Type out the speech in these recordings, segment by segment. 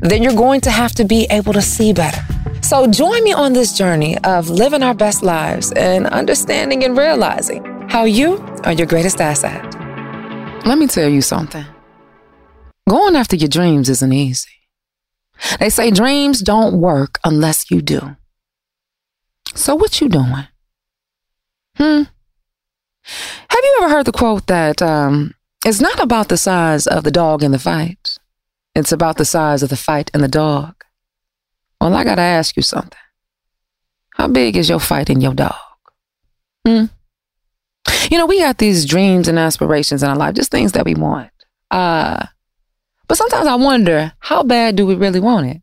then you're going to have to be able to see better. So join me on this journey of living our best lives and understanding and realizing how you are your greatest asset. Let me tell you something. Going after your dreams isn't easy. They say dreams don't work unless you do. So what you doing? Hmm. Have you ever heard the quote that um, it's not about the size of the dog in the fight? It's about the size of the fight and the dog. Well, I gotta ask you something. How big is your fight and your dog? Hmm. You know, we got these dreams and aspirations in our life, just things that we want. Uh, but sometimes I wonder, how bad do we really want it?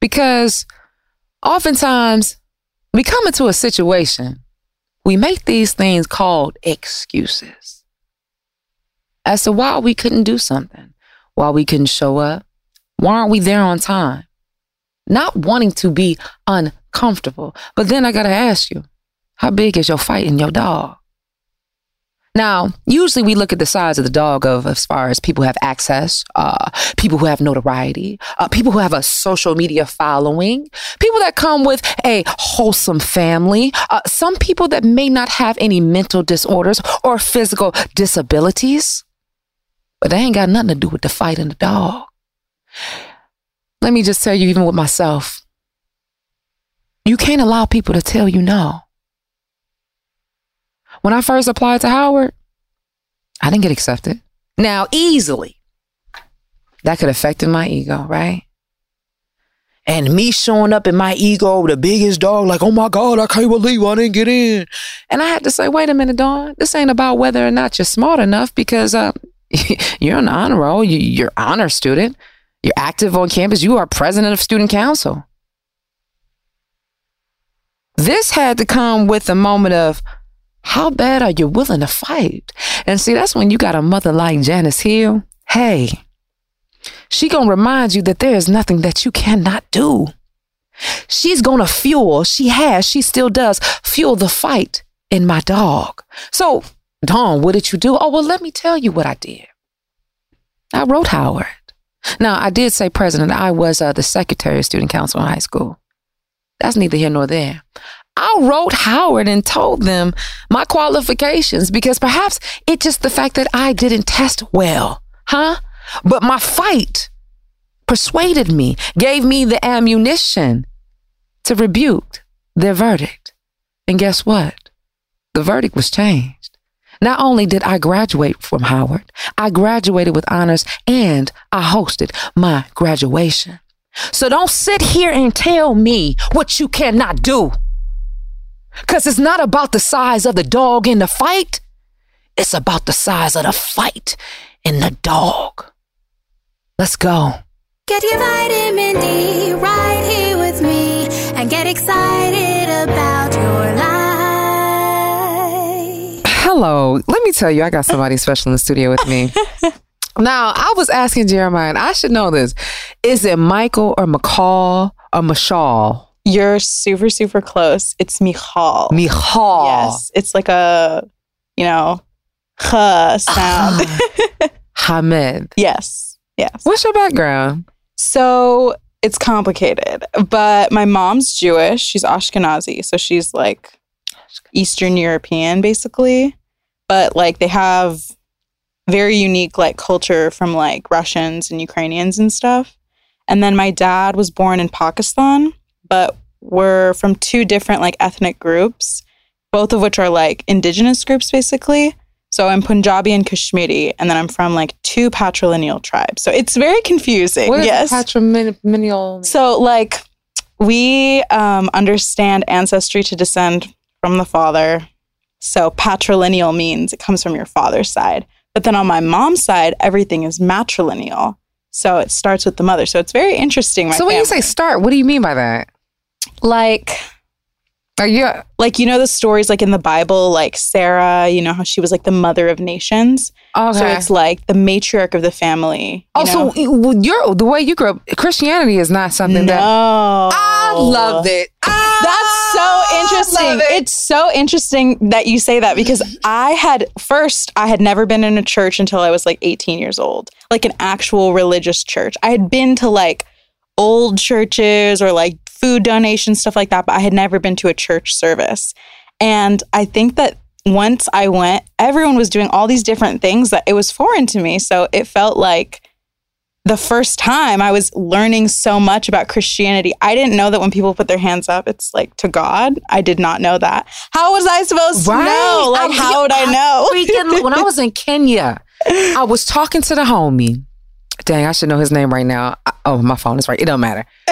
Because oftentimes we come into a situation, we make these things called excuses as to why we couldn't do something why we couldn't show up? Why aren't we there on time? Not wanting to be uncomfortable. But then I got to ask you, how big is your fight in your dog? Now, usually we look at the size of the dog of as far as people have access, uh, people who have notoriety, uh, people who have a social media following, people that come with a wholesome family, uh, some people that may not have any mental disorders or physical disabilities. But they ain't got nothing to do with the fight and the dog. Let me just tell you, even with myself, you can't allow people to tell you no. When I first applied to Howard, I didn't get accepted. Now, easily, that could have affected my ego, right? And me showing up in my ego, with the biggest dog, like, oh my God, I can't believe I didn't get in. And I had to say, wait a minute, Dawn, this ain't about whether or not you're smart enough because uh, you're on honor roll. You, are honor student. You're active on campus. You are president of student council. This had to come with a moment of how bad are you willing to fight? And see, that's when you got a mother like Janice Hill. Hey, she gonna remind you that there is nothing that you cannot do. She's gonna fuel, she has, she still does, fuel the fight in my dog. So Dawn, what did you do? Oh, well, let me tell you what I did. I wrote Howard. Now, I did say president. I was uh, the secretary of student council in high school. That's neither here nor there. I wrote Howard and told them my qualifications because perhaps it's just the fact that I didn't test well, huh? But my fight persuaded me, gave me the ammunition to rebuke their verdict. And guess what? The verdict was changed. Not only did I graduate from Howard, I graduated with honors and I hosted my graduation. So don't sit here and tell me what you cannot do. Because it's not about the size of the dog in the fight, it's about the size of the fight in the dog. Let's go. Get your vitamin D right here with me and get excited Hello. Let me tell you, I got somebody special in the studio with me. now, I was asking Jeremiah, and I should know this. Is it Michael or McCall or Mashal? You're super, super close. It's Michal. Michal. Yes. It's like a, you know, huh sound. Ah. Hamed. yes. Yes. What's your background? So it's complicated, but my mom's Jewish. She's Ashkenazi. So she's like Eastern European, basically but like they have very unique like culture from like Russians and Ukrainians and stuff. And then my dad was born in Pakistan, but we're from two different like ethnic groups, both of which are like indigenous groups basically. So I'm Punjabi and Kashmiri, and then I'm from like two patrilineal tribes. So it's very confusing. What yes. patrilineal? So, like, we um, understand ancestry to descend from the father. So, patrilineal means it comes from your father's side. But then on my mom's side, everything is matrilineal. So, it starts with the mother. So, it's very interesting. My so when you say start, what do you mean by that? like, Like yeah, like you know the stories like in the Bible, like Sarah, you know how she was like the mother of nations. okay. So it's like the matriarch of the family. you oh, know? also, you- you're the way you grew up. Christianity is not something no, that I loved it. That's so interesting. it. It's so interesting that you say that because I had first I had never been in a church until I was like 18 years old. Like an actual religious church. I had been to like old churches or like food donations stuff like that, but I had never been to a church service. And I think that once I went, everyone was doing all these different things that it was foreign to me. So it felt like the first time I was learning so much about Christianity. I didn't know that when people put their hands up, it's like to God. I did not know that. How was I supposed to know? Like, I'm- how would I I'm know? Freaking, when I was in Kenya, I was talking to the homie. Dang, I should know his name right now. I- oh, my phone is right. It don't matter.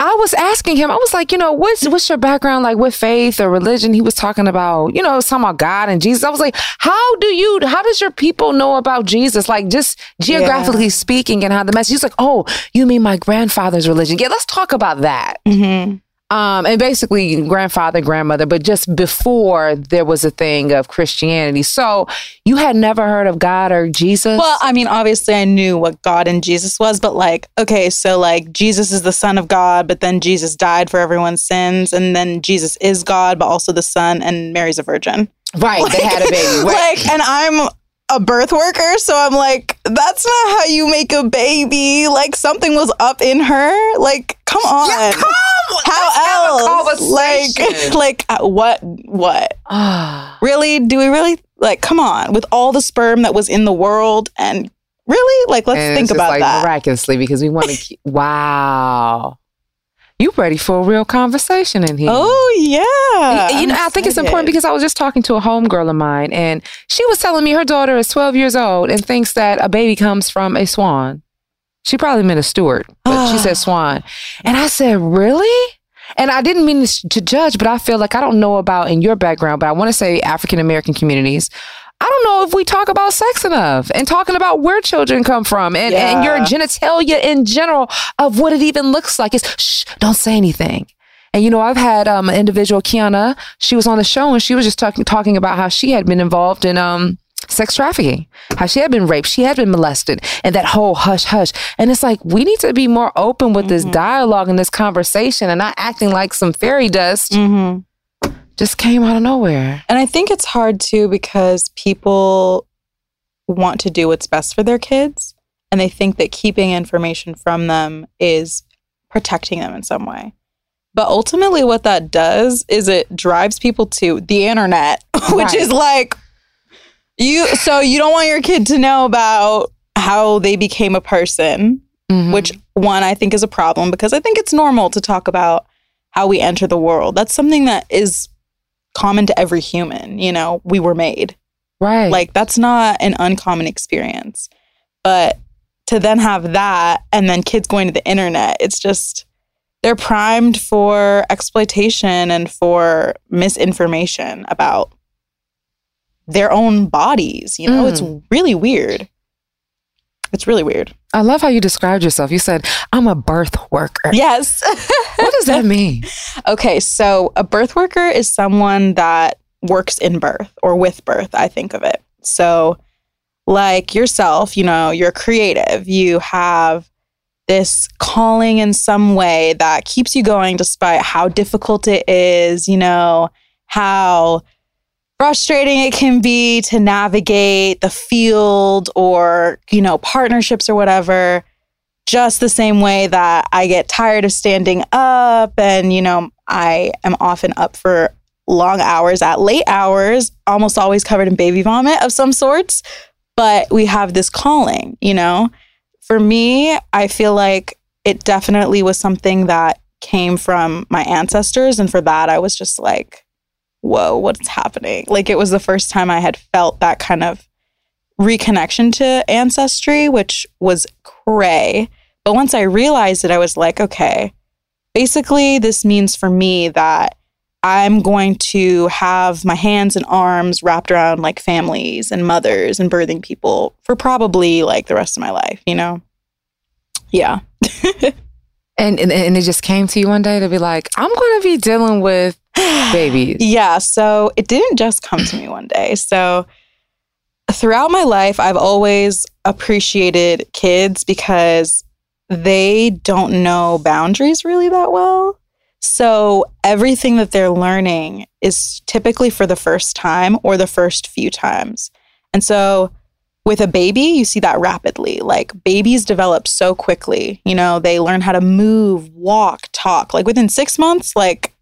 I was asking him. I was like, you know, what's what's your background like with faith or religion? He was talking about, you know, talking about God and Jesus. I was like, how do you? How does your people know about Jesus? Like just geographically speaking, and how the message. He's like, oh, you mean my grandfather's religion? Yeah, let's talk about that. Mm-hmm. Um, and basically grandfather, grandmother, but just before there was a thing of Christianity. So you had never heard of God or Jesus? Well, I mean, obviously, I knew what God and Jesus was, but like, okay, so like Jesus is the Son of God, but then Jesus died for everyone's sins, and then Jesus is God, but also the Son, and Mary's a virgin. right, they had a baby. Right. Like, and I'm a birth worker, so I'm like, that's not how you make a baby. Like, something was up in her. Like, come on. Yeah, come on. How Let's have else? Like, like uh, what? What? Ah. Really? Do we really like? Come on, with all the sperm that was in the world, and really, like, let's And think it's just about like that. miraculously because we want to keep. Wow. You ready for a real conversation in here? Oh yeah. you know, I'm I think it's important because I was just talking to a homegirl of mine, and she was telling me her daughter is 12 years old and thinks that a baby comes from a swan. She probably meant a steward, but she said swan. And I said, Really? And I didn't mean to judge, but I feel like I don't know about in your background, but I want to say African American communities. I don't know if we talk about sex enough and talking about where children come from and, and your genitalia in general of what it even looks like. It's shh, don't say anything. And you know, I've had um, an individual, Kiana. She was on the show and she was just talking talking about how she had been involved in um sex trafficking, how she had been raped, she had been molested, and that whole hush hush. And it's like we need to be more open with this dialogue and this conversation, and not acting like some fairy dust Mhm. just came out of nowhere. And I think it's hard too because people want to do what's best for their kids and they think that keeping information from them is protecting them in some way. But ultimately, what that does is it drives people to the internet, which Right. is like you. So you don't want your kid to know about how they became a person, Mhm. which one I think is a problem because I think it's normal to talk about how we enter the world. That's something that is common to every human. You know, we were made. right, Like, that's not an uncommon experience. But to then have that and then kids going to the internet, it's just, they're primed for exploitation and for misinformation about their own bodies. You know, it's mm. really weird. It's really weird. I love how you described yourself. You said, "I'm a birth worker." Yes. What does that mean? Okay, so a birth worker is someone that works in birth or with birth, I think of it. So, like yourself, you know, you're creative, you have this calling in some way that keeps you going despite how difficult it is, you know, how frustrating it can be to navigate the field or, you know, partnerships or whatever just the same way that I get tired of standing up and, you know, I am often up for long hours at late hours, almost always covered in baby vomit of some sorts. but we have this calling, you know? For me, I feel like it definitely was something that came from my ancestors. And for that, I was just like, whoa, what's happening? Like, it was the first time I had felt that kind of reconnection to ancestry, which was cray. But once I realized it, I was like, okay, basically, this means for me that I'm going to have my hands and arms wrapped around like families and mothers and birthing people for probably like the rest of my life, you know? Yeah. And, and and it just came to you one day to be like, I'm going to be dealing with babies. Yeah. So it didn't just come to me one day. So throughout my life, I've always appreciated kids because they don't know boundaries really that well. So everything that they're learning is typically for the first time or the first few times. And so with a baby, you see that rapidly. Like babies develop so quickly. You know, they learn how to move, walk, talk. Like within six months, like,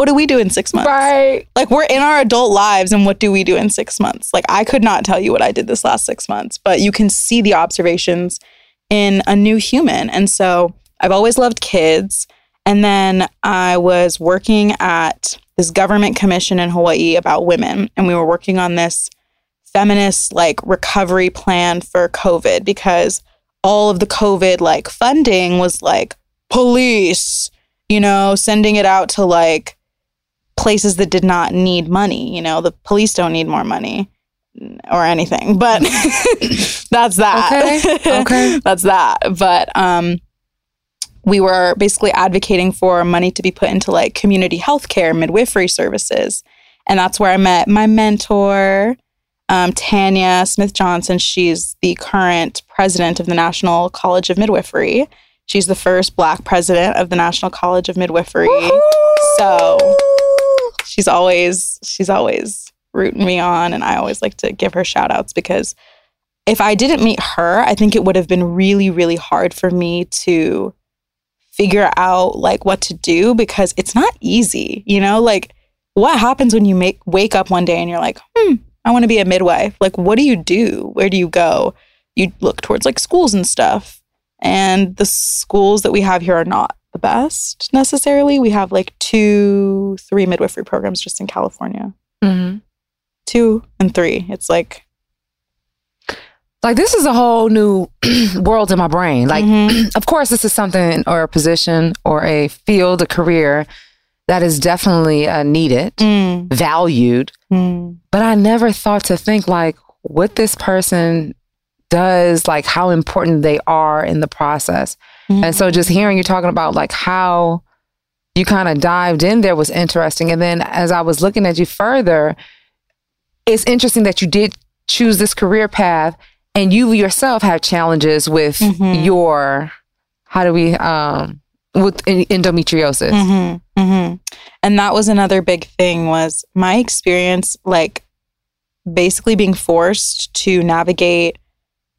what do we do in six months? Right. Like we're in our adult lives, and what do we do in six months? Like I could not tell you what I did this last six months, but you can see the observations in a new human. And so I've always loved kids. And then I was working at this government commission in Hawaii about women, and we were working on this feminist like recovery plan for COVID because all of the COVID like funding was like police, you know, sending it out to like places that did not need money. You know, the police don't need more money or anything, but that's that. Okay. Okay. that's that. But um, we were basically advocating for money to be put into like community healthcare, midwifery services. And that's where I met my mentor, um, Tanya Smith Johnson. She's the current president of the National College of Midwifery. She's the first Black president of the National College of Midwifery. So she's always she's always rooting me on, and I always like to give her shout outs because if I didn't meet her, I think it would have been really really hard for me to figure out like what to do because it's not easy, you know, like what happens when you make wake up one day and you're like, hmm, I want to be a midwife. Like, what do you do? Where do you go? You look towards like schools and stuff. And the schools that we have here are not the best necessarily. We have like two, three midwifery programs just in California. hmm Two and three. It's like, Like this is a whole new world in my brain. Like, Mhm. of course, this is something or a position or a field, a career that is definitely uh, needed, mm, valued. mm, But I never thought to think like what this person does, like how important they are in the process. Mm. And so just hearing you talking about like how you kind of dived in there was interesting. And then as I was looking at you further, it's interesting that you did choose this career path and you yourself had challenges with Mhm. your how do we um with en- endometriosis. hmm hmm And that was another big thing was my experience, like basically being forced to navigate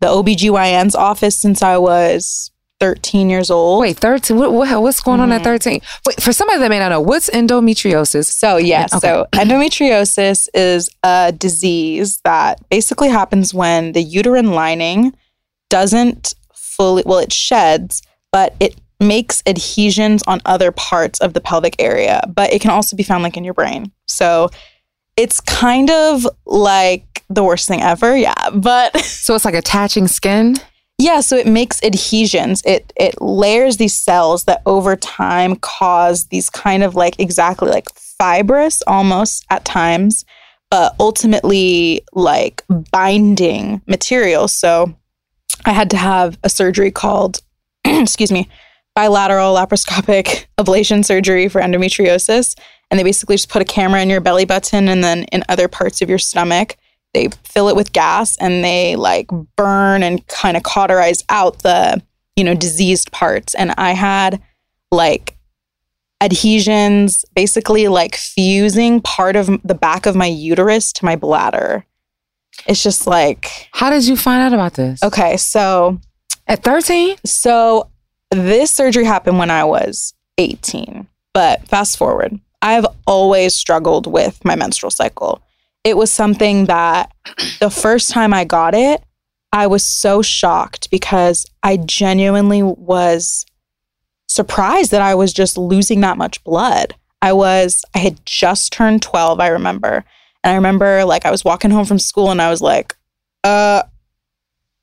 the OBGYN's office since I was 13 years old. Wait, 13 what, what what's going on at Mhm. 13? Wait, for somebody that may not know, what's endometriosis? So, yes. Okay. So, endometriosis is a disease that basically happens when the uterine lining doesn't fully, well, it sheds, but it makes adhesions on other parts of the pelvic area. But it can also be found like in your brain. So, it's kind of like the worst thing ever. Yeah. But So it's like attaching skin? Yeah, so it makes adhesions. It it layers these cells that over time cause these kind of like exactly like fibrous almost at times, but ultimately like binding material. So I had to have a surgery called excuse me, bilateral laparoscopic ablation surgery for endometriosis. And they basically just put a camera in your belly button and then in other parts of your stomach they fill it with gas and they like burn and kind of cauterize out the you know diseased parts and i had like adhesions basically like fusing part of the back of my uterus to my bladder it's just like How did you find out about this? okay so At 13? so this surgery happened when I was 18. But fast forward, I've always struggled with my menstrual cycle. It was something that the first time I got it, I was so shocked because I genuinely was surprised that I was just losing that much blood. I was, I had just turned 12, I remember. And I remember like I was walking home from school and I was like, uh,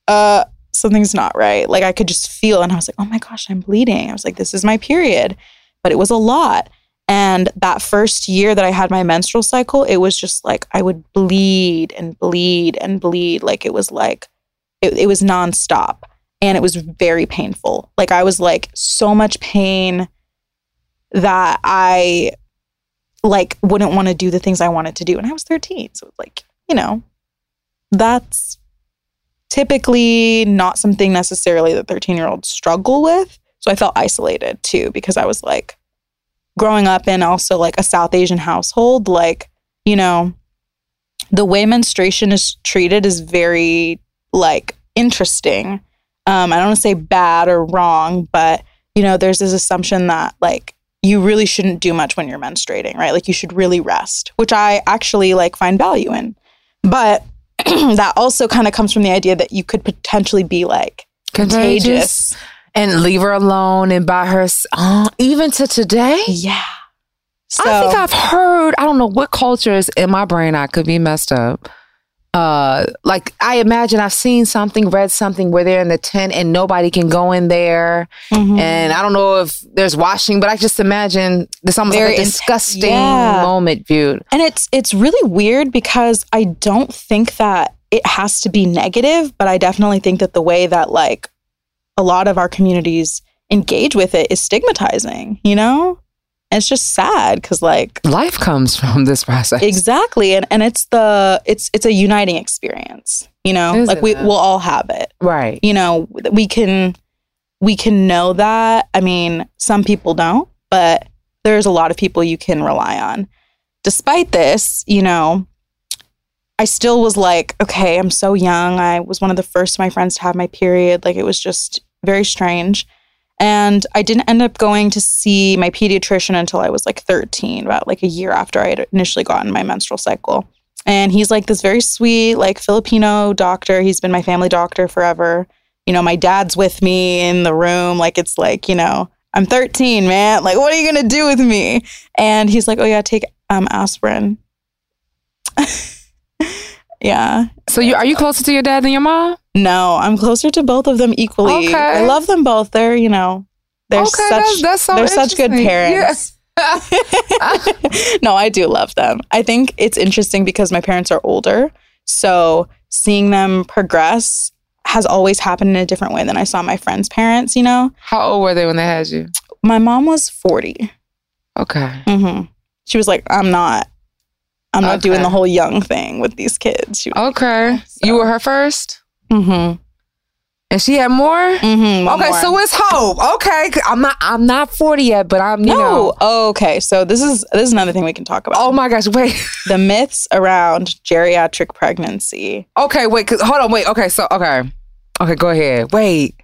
uh, something's not right. Like I could just feel, and I was like, oh my gosh, I'm bleeding. I was like, this is my period. But it was a lot. And that first year that I had my menstrual cycle, it was just like I would bleed and bleed and bleed. Like it was like, it, it was nonstop. And it was very painful. Like I was like so much pain that I like wouldn't want to do the things I wanted to do. And I was 13. So it's like, you know, that's typically not something necessarily that 13 year olds struggle with. So I felt isolated too because I was like growing up in also like a South Asian household, like, you know, the way menstruation is treated is very like interesting. Um, I don't want to say bad or wrong, but you know, there's this assumption that like you really shouldn't do much when you're menstruating, right? Like you should really rest, which I actually like find value in. But that also kind of comes from the idea that you could potentially be like contagious, and leave her alone and by her uh, even to today. Yeah. So, I think I've heard, I don't know what culture is in my brain, I could be messed up uh like I imagine I've seen something, read something where they're in the tent and nobody can go in there. Mm-hmm. And I don't know if there's washing, but I just imagine this almost Very like a disgusting yeah. moment viewed. And it's it's really weird because I don't think that it has to be negative, but I definitely think that the way that like a lot of our communities engage with it is stigmatizing, you know? And it's just sad because like life comes from this process. Exactly. And and it's the it's it's a uniting experience. You know? Isn't like we it? we'll all have it. Right. You know, we can we can know that. I mean, some people don't, but there's a lot of people you can rely on. Despite this, you know, I still was like, okay, I'm so young. I was one of the first of my friends to have my period. Like it was just very strange. And I didn't end up going to see my pediatrician until I was like 13, about like a year after I had initially gotten my menstrual cycle. And he's like this very sweet, like Filipino doctor. He's been my family doctor forever. You know, my dad's with me in the room. Like, it's like, you know, I'm 13, man. Like, what are you going to do with me? And he's like, oh, yeah, take um, aspirin. yeah. So, you are you closer to your dad than your mom? No, I'm closer to both of them equally. Okay. I love them both. They're, you know, they're okay, such that's, that's so they're such good parents. no, I do love them. I think it's interesting because my parents are older. So seeing them progress has always happened in a different way than I saw my friends' parents, you know? How old were they when they had you? My mom was 40. Okay. Mm-hmm. She was like, I'm not, I'm not okay. doing the whole young thing with these kids. okay. So. You were her first? Mm-hmm. And she had more. Mm-hmm, okay, more. so it's hope. Okay, I'm not. I'm not 40 yet, but I'm. You no. Know. Oh, okay, so this is this is another thing we can talk about. Oh my gosh! Wait. the myths around geriatric pregnancy. Okay, wait. hold on. Wait. Okay. So okay. Okay. Go ahead. Wait.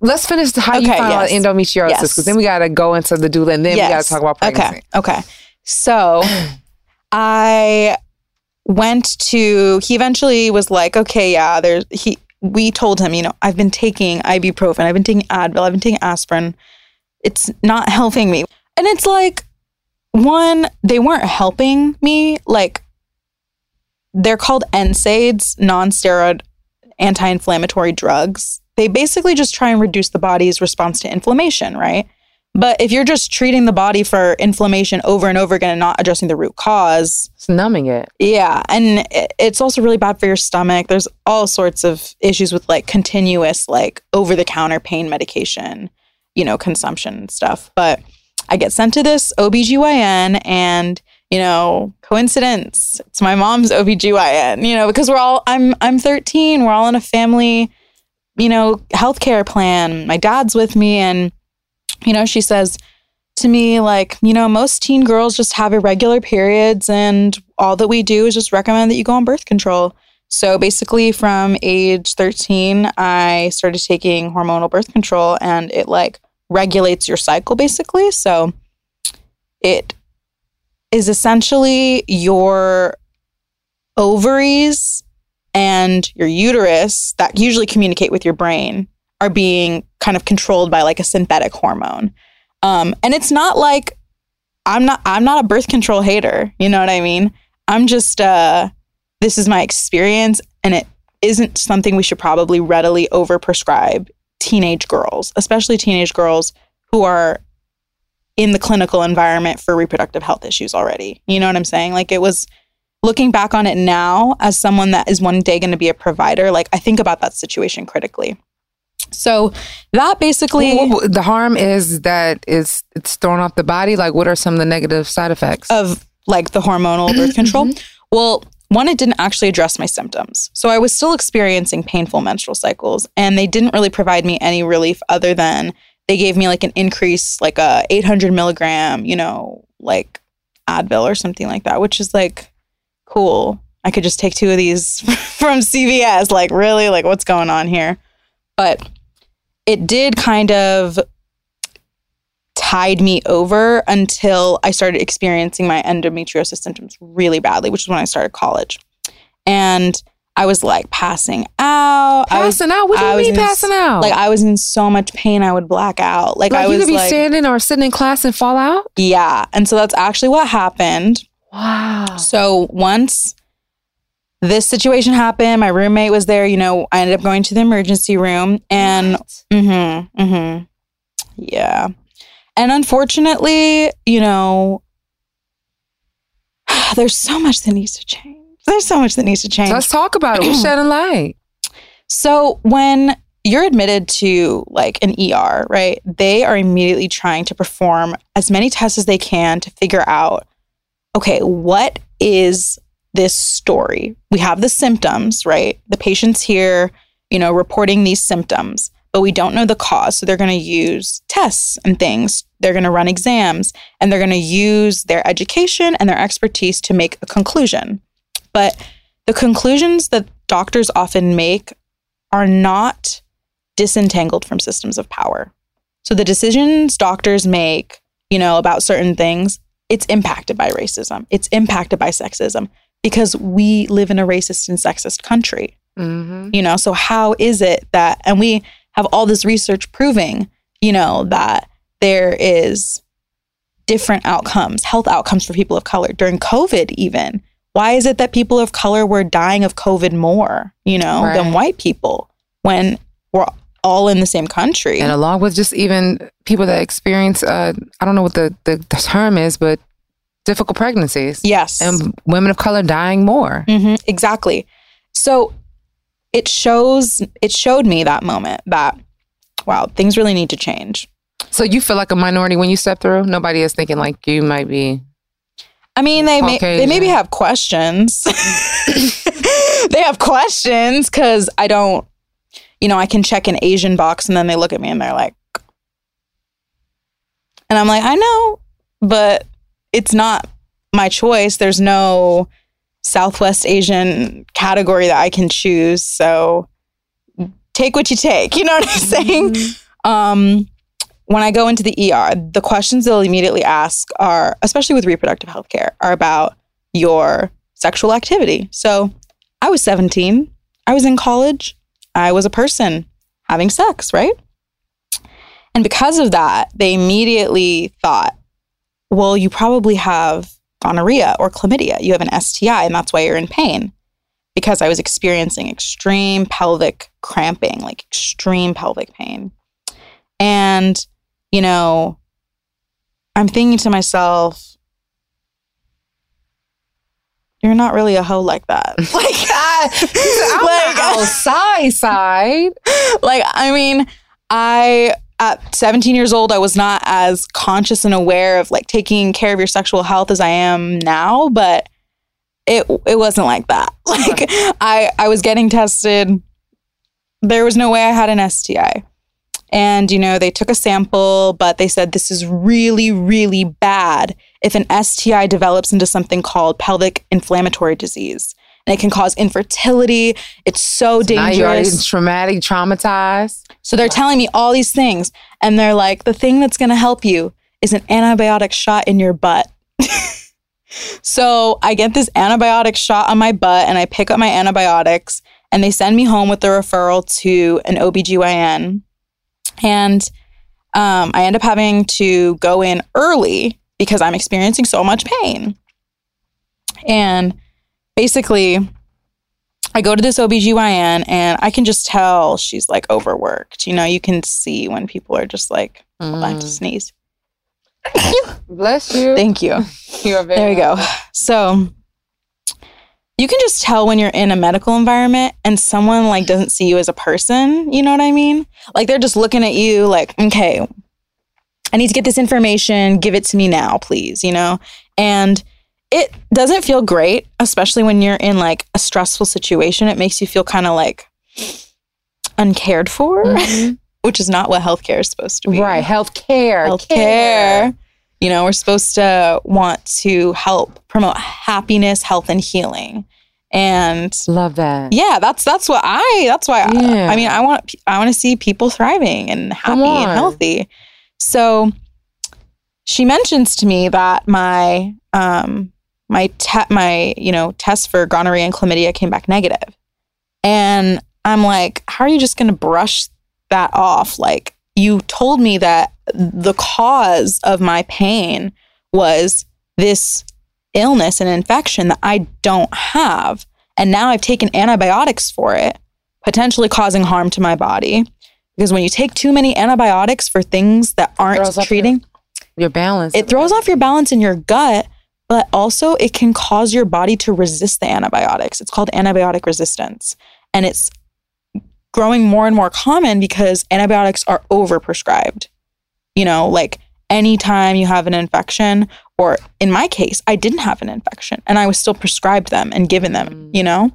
Let's finish how okay, you found yes. endometriosis because yes. then we got to go into the doula and then yes. we got to talk about pregnancy. Okay. Okay. So I went to he eventually was like okay yeah there's he we told him you know i've been taking ibuprofen i've been taking advil i've been taking aspirin. It's not helping me. And it's like one they weren't helping me like they're called nsaids non-steroid anti-inflammatory drugs. They basically just try and reduce the body's response to inflammation right but if you're just treating the body for inflammation over and over again and not addressing the root cause, it's numbing it. Yeah. And it's also really bad for your stomach. There's all sorts of issues with like continuous, like over the counter pain medication, you know, consumption and stuff. But I get sent to this OBGYN and, you know, coincidence. It's my mom's OBGYN, you know, because we're all I'm I'm 13, we're all in a family, you know, healthcare plan. My dad's with me and you know, she says to me, like, you know, most teen girls just have irregular periods, and all that we do is just recommend that you go on birth control. So basically, from age 13, I started taking hormonal birth control, and it like regulates your cycle basically. So it is essentially your ovaries and your uterus that usually communicate with your brain are being kind of controlled by like a synthetic hormone. Um, and it's not like I'm not I'm not a birth control hater. You know what I mean? I'm just uh this is my experience and it isn't something we should probably readily overprescribe teenage girls, especially teenage girls who are in the clinical environment for reproductive health issues already. You know what I'm saying? Like it was looking back on it now as someone that is one day going to be a provider, like I think about that situation critically. So that basically Well, well, the harm is that it's it's thrown off the body. Like, what are some of the negative side effects? of like the hormonal birth mm-hmm. control. Well, one, it didn't actually address my symptoms. So I was still experiencing painful menstrual cycles, and they didn't really provide me any relief other than they gave me like an increase, like a 800 milligram, you know, like Advil or something like that, which is like cool. I could just take two of these from CVS. Like, really? Like, what's going on here? But it did kind of tied me over until I started experiencing my endometriosis symptoms really badly, which is when I started college. And I was like passing out. I was passing out? What do you was mean in passing out? like I was in so much pain I would black out. Like, Like, I you was could be like standing or sitting in class and fall out. yeah. And so that's actually what happened. Wow. So once this situation happened, my roommate was there, you know, I ended up going to the emergency room and Mm-hmm. Mm-hmm. Yeah. And unfortunately, you know, there's so much that needs to change. There's so much that needs to change. Let's talk about it. We're shedding light. So when you're admitted to like an ER, right? They are immediately trying to perform as many tests as they can to figure out okay, what is this story? We have the symptoms, right? The patient's here, you know, reporting these symptoms, but we don't know the cause. So they're going to use tests and things. They're going to run exams and they're going to use their education and their expertise to make a conclusion. But the conclusions that doctors often make are not disentangled from systems of power. So the decisions doctors make, you know, about certain things, it's impacted by racism. It's impacted by sexism because we live in a racist and sexist country. Mm-hmm. You know, so how is it that and we have all this research proving, you know, that there is different outcomes, health outcomes for people of color during COVID even. Why is it that people of color were dying of COVID more, you know, than white people when we're all in the same country? And along with just even people that experience, uh, I don't know what the, the, the term is, but difficult pregnancies. yes. And women of color dying more. hmm exactly. So it shows it showed me that moment that wow, things really need to change. So you feel like a minority when you step through? Nobody is thinking like you might be. I mean, they may they maybe have questions. they have questions because I don't, you know, I can check an Asian box and then they look at me and they're like, and I'm like, I know, but it's not my choice. There's no Southwest Asian category that I can choose. So take what you take. You know what I'm saying? Um, when I go into the ER, the questions they'll immediately ask are, especially with reproductive health care, are about your sexual activity. So I was 17, I was in college, I was a person having sex, right? And because of that, they immediately thought, well, you probably have gonorrhea or chlamydia. You have an STI, and that's why you're in pain. Because I was experiencing extreme pelvic cramping, like extreme pelvic pain. And, you know, I'm thinking to myself, you're not really a hoe like that. like, I'm like, outside side. like, I mean, I at 17 years old, I was not as conscious and aware of like taking care of your sexual health as I am now, but it it wasn't like that. Uh-huh. Like I I was getting tested. There was no way I had an STI. And you know, they took a sample, but they said this is really really bad if an STI develops into something called pelvic inflammatory disease. And it can cause infertility. It's so Now dangerous. traumatic, traumatized. So they're telling me all these things, and they're like, the thing that's going to help you is an antibiotic shot in your butt. So I get this antibiotic shot on my butt and I pick up my antibiotics and they send me home with the referral to an OBGYN. And um, I end up having to go in early because I'm experiencing so much pain. And basically, I go to this OBGYN and I can just tell she's like overworked. You know, you can see when people are just like, hold on, I have to mm. sneeze. Bless you. Thank you. You're very There you go. So you can just tell when you're in a medical environment and someone like doesn't see you as a person. You know what I mean? Like they're just looking at you like, okay, I need to get this information. Give it to me now, please. You know? And it doesn't feel great, especially when you're in like a stressful situation. It makes you feel kind of like uncared for, which is not what healthcare is supposed to be Right. Healthcare, healthcare. You know, we're supposed to want to help promote happiness, health, and healing. And Love that. yeah, that's that's what I. That's why Yeah. I, I mean I want I want to see people thriving and happy and healthy. So she mentions to me that my um my te- my you know test for gonorrhea and chlamydia came back negative, and I'm like, how are you just gonna brush that off? Like you told me that the cause of my pain was this illness and infection that I don't have. And now I've taken antibiotics for it, potentially causing harm to my body. Because when you take too many antibiotics for things that aren't treating, Your balance. it throws off your balance in your gut, but also it can cause your body to resist the antibiotics. It's called antibiotic resistance. And it's growing more and more common because antibiotics are overprescribed. You know, like anytime you have an infection, or in my case, I didn't have an infection and I was still prescribed them and given them, you know?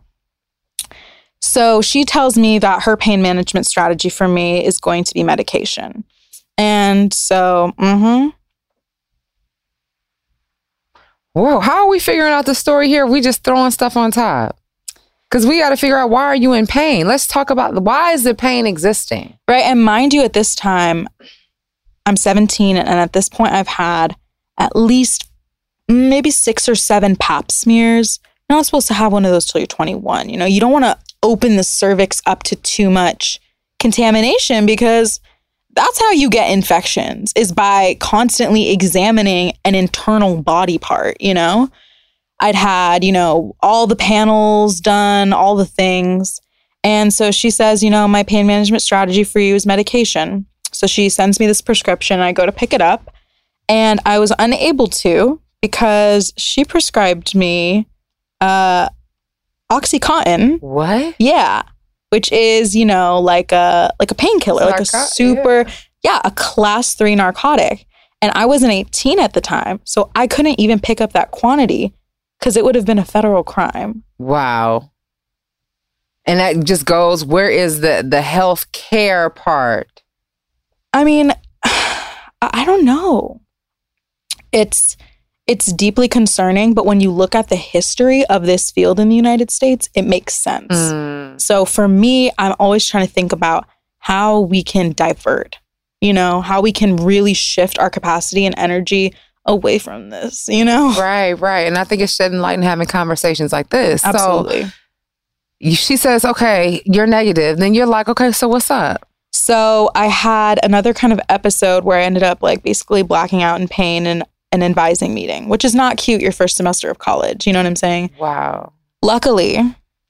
So she tells me that her pain management strategy for me is going to be medication. And so, mm-hmm. Whoa, how are we figuring out the story here? We just throwing stuff on top. Because we got to figure out why are you in pain? Let's talk about the, why is the pain existing? Right. And mind you, at this time, I'm 17, and at this point, I've had at least maybe six or seven pap smears. You're not supposed to have one of those till you're 21. You know, you don't want to open the cervix up to too much contamination because that's how you get infections is by constantly examining an internal body part, you know? I'd had, you know, all the panels done, all the things. And so she says, you know, my pain management strategy for you is medication. So she sends me this prescription. I go to pick it up, and I was unable to because she prescribed me uh, OxyContin. What? Yeah, which is you know like a like a painkiller, like a super yeah. a class three narcotic. And I wasn't 18 at the time, so I couldn't even pick up that quantity because it would have been a federal crime. Wow. And that just goes, where is the the health care part? I mean, I I don't know. It's it's deeply concerning, but when you look at the history of this field in the United States, it makes sense. Mm. So for me, I'm always trying to think about how we can divert, you know, how we can really shift our capacity and energy away from this, you know? Right, right. And I think it's shedding light and having conversations like this. Absolutely. So she says, okay, you're negative. Then you're like, okay, so what's up? So I had another kind of episode where I ended up like basically blacking out in pain in an advising meeting, which is not cute your first semester of college. You know what I'm saying? Wow. Luckily,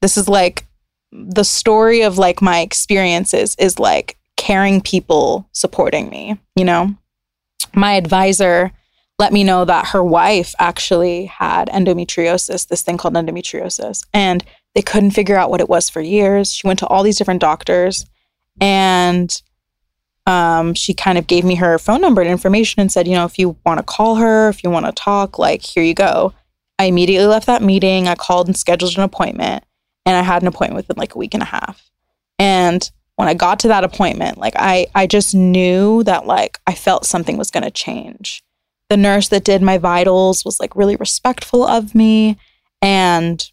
this is like the story of like my experiences is like caring people supporting me, you know? My advisor let me know that her wife actually had endometriosis, this thing called endometriosis, and they couldn't figure out what it was for years. She went to all these different doctors and um, she kind of gave me her phone number and information and said, you know, if you want to call her, if you want to talk, like, here you go. I immediately left that meeting. I called and scheduled an appointment, and I had an appointment within like a week and a half. And when I got to that appointment, like I, I just knew that like I felt something was going to change. The nurse that did my vitals was like really respectful of me, and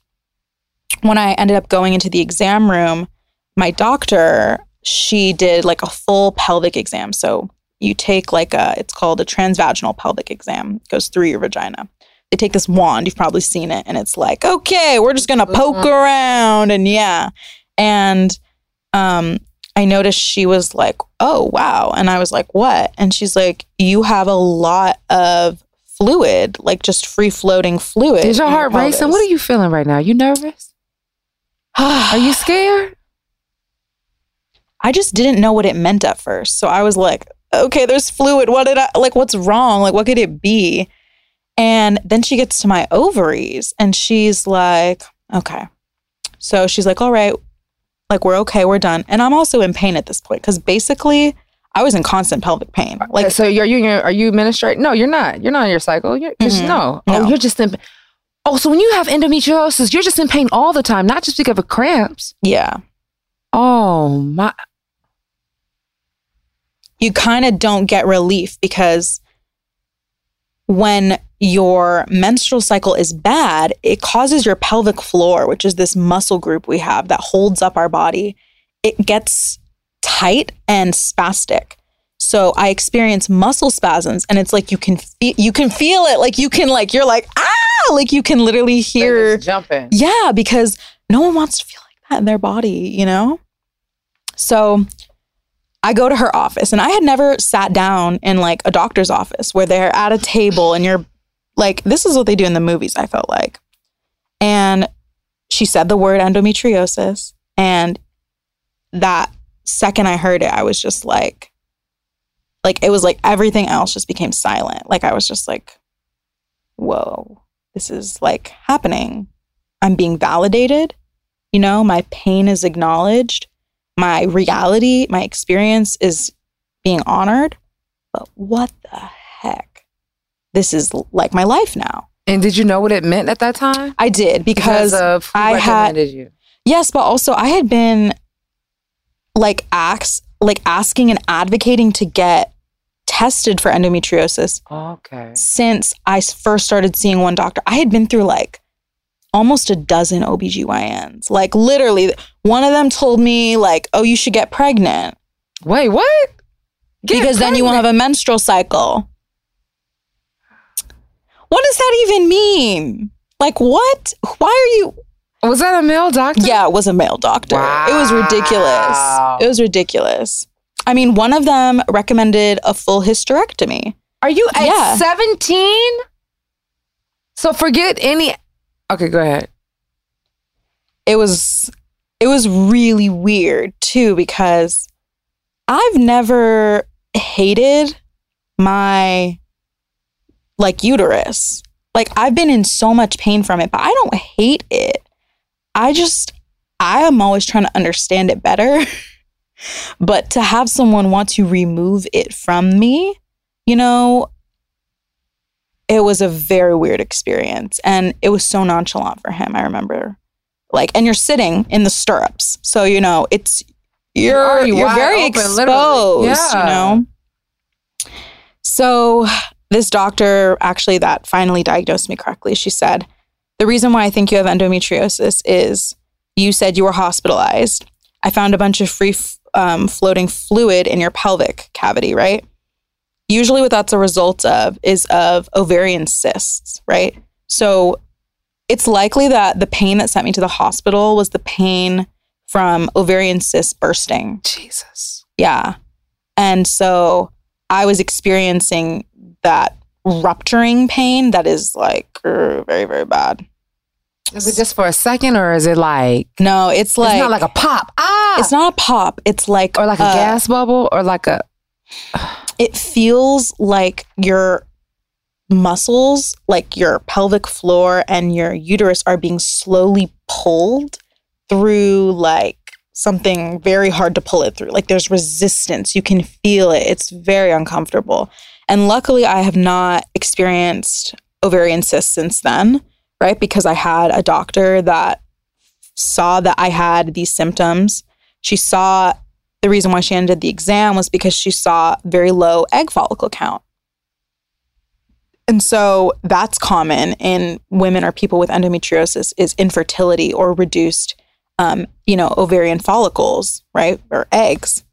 when I ended up going into the exam room, my doctor she did like a full pelvic exam. So you take like a, it's called a transvaginal pelvic exam. It goes through your vagina. they take this wand, you've probably seen it, and it's like, okay, we're just gonna poke around and yeah. And um I noticed she was like, oh wow. And I was like, what? And she's like, you have a lot of fluid, like just free floating fluid. Is your heart racing? What are you feeling right now? You nervous? Are you scared? I just didn't know what it meant at first. So I was like, okay, there's fluid. What did I like? What's wrong? Like, what could it be? And then she gets to my ovaries and she's like, okay. So she's like, all right, like, we're okay, we're done. And I'm also in pain at this point because basically I was in constant pelvic pain. Like, so you're you are you menstruating? No, you're not. You're not in your cycle. You're, you're- Mhm. no. No. Oh, you're just in. Oh, so when you have endometriosis, you're just in pain all the time, not just because of cramps. yeah, Oh my! You kind of don't get relief because when your menstrual cycle is bad, it causes your pelvic floor, which is this muscle group we have that holds up our body, it gets tight and spastic. So I experience muscle spasms and it's like you can feel you can feel it like you can like you're like ah like you can literally hear jumping. yeah, because no one wants to feel like that in their body, you know? So I go to her office and I had never sat down in like a doctor's office where they're at a table and you're like, this is what they do in the movies, I felt like. And she said the word endometriosis. And that second I heard it, I was just like, like it was like everything else just became silent. Like I was just like, whoa, this is like happening. I'm being validated. You know, my pain is acknowledged. My reality, my experience is being honored. But what the heck? This is like my life now. And did you know what it meant at that time? I did because, of who I had- recommended you. yes, but also I had been like ax like asking and advocating to get tested for endometriosis Okay. since I first started seeing one doctor. I had been through like almost a dozen OBGYNs. Like literally, one of them told me like, "Oh, you should get pregnant Wait, what? Get because then you won't have a menstrual cycle." What does that even mean? Like what? Why are you Was that a male doctor? Yeah, it was a male doctor. Wow. It was ridiculous. It was ridiculous. I mean, one of them recommended a full hysterectomy. Are you at Yeah. 17? So forget any. Okay, go ahead. it was it was really weird too because I've never hated my like uterus. Like I've been in so much pain from it, but I don't hate it. I just I am always trying to understand it better. but to have someone want to remove it from me, you know, it was a very weird experience and it was so nonchalant for him. I remember like and you're sitting in the stirrups so you know it's you're you're, you wide very open, exposed literally. you know so this doctor actually that finally diagnosed me correctly she said the reason why i think you have endometriosis is you said you were hospitalized i found a bunch of free um, floating fluid in your pelvic cavity right usually what that's a result of is of ovarian cysts right so it's likely that the pain that sent me to the hospital was the pain from ovarian cysts bursting. Jesus. Yeah. And so I was experiencing that rupturing pain that is like er, very, very bad. Is it just for a second or is it like. No, it's like it's not like a pop. Ah! it's not a pop. It's like or like a uh, gas bubble or like a. It feels like your muscles, like your pelvic floor and your uterus are being slowly pulled through like something very hard to pull it through. Like there's resistance. You can feel it. It's very uncomfortable. And luckily, I have not experienced ovarian cysts since then, right? Because I had a doctor that saw that I had these symptoms. She saw the reason why she ended the exam was because she saw very low egg follicle count. And so that's common in women or people with endometriosis is infertility or reduced, um, you know, ovarian follicles, right, or eggs.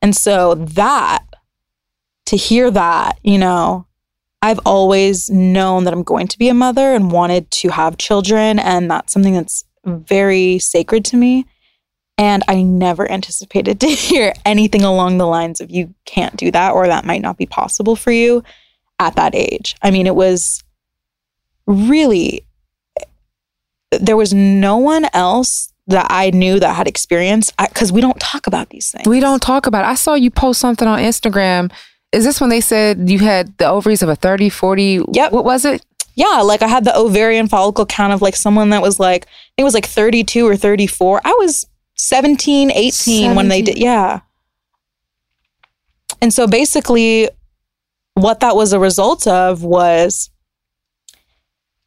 And so that to hear that, you know, I've always known that I'm going to be a mother and wanted to have children. And that's something that's very sacred to me. And I never anticipated to hear anything along the lines of you can't do that or that might not be possible for you at that age. I mean, it was really, there was no one else that I knew that had experience because we don't talk about these things. We don't talk about it. I saw you post something on Instagram. Is this when they said you had the ovaries of a 30, 40? Yep. What was it? Yeah, like I had the ovarian follicle count of like someone that was like, I think it was like 32 or 34. I was 17, 18 when they did. Yeah. And so basically, what that was a result of was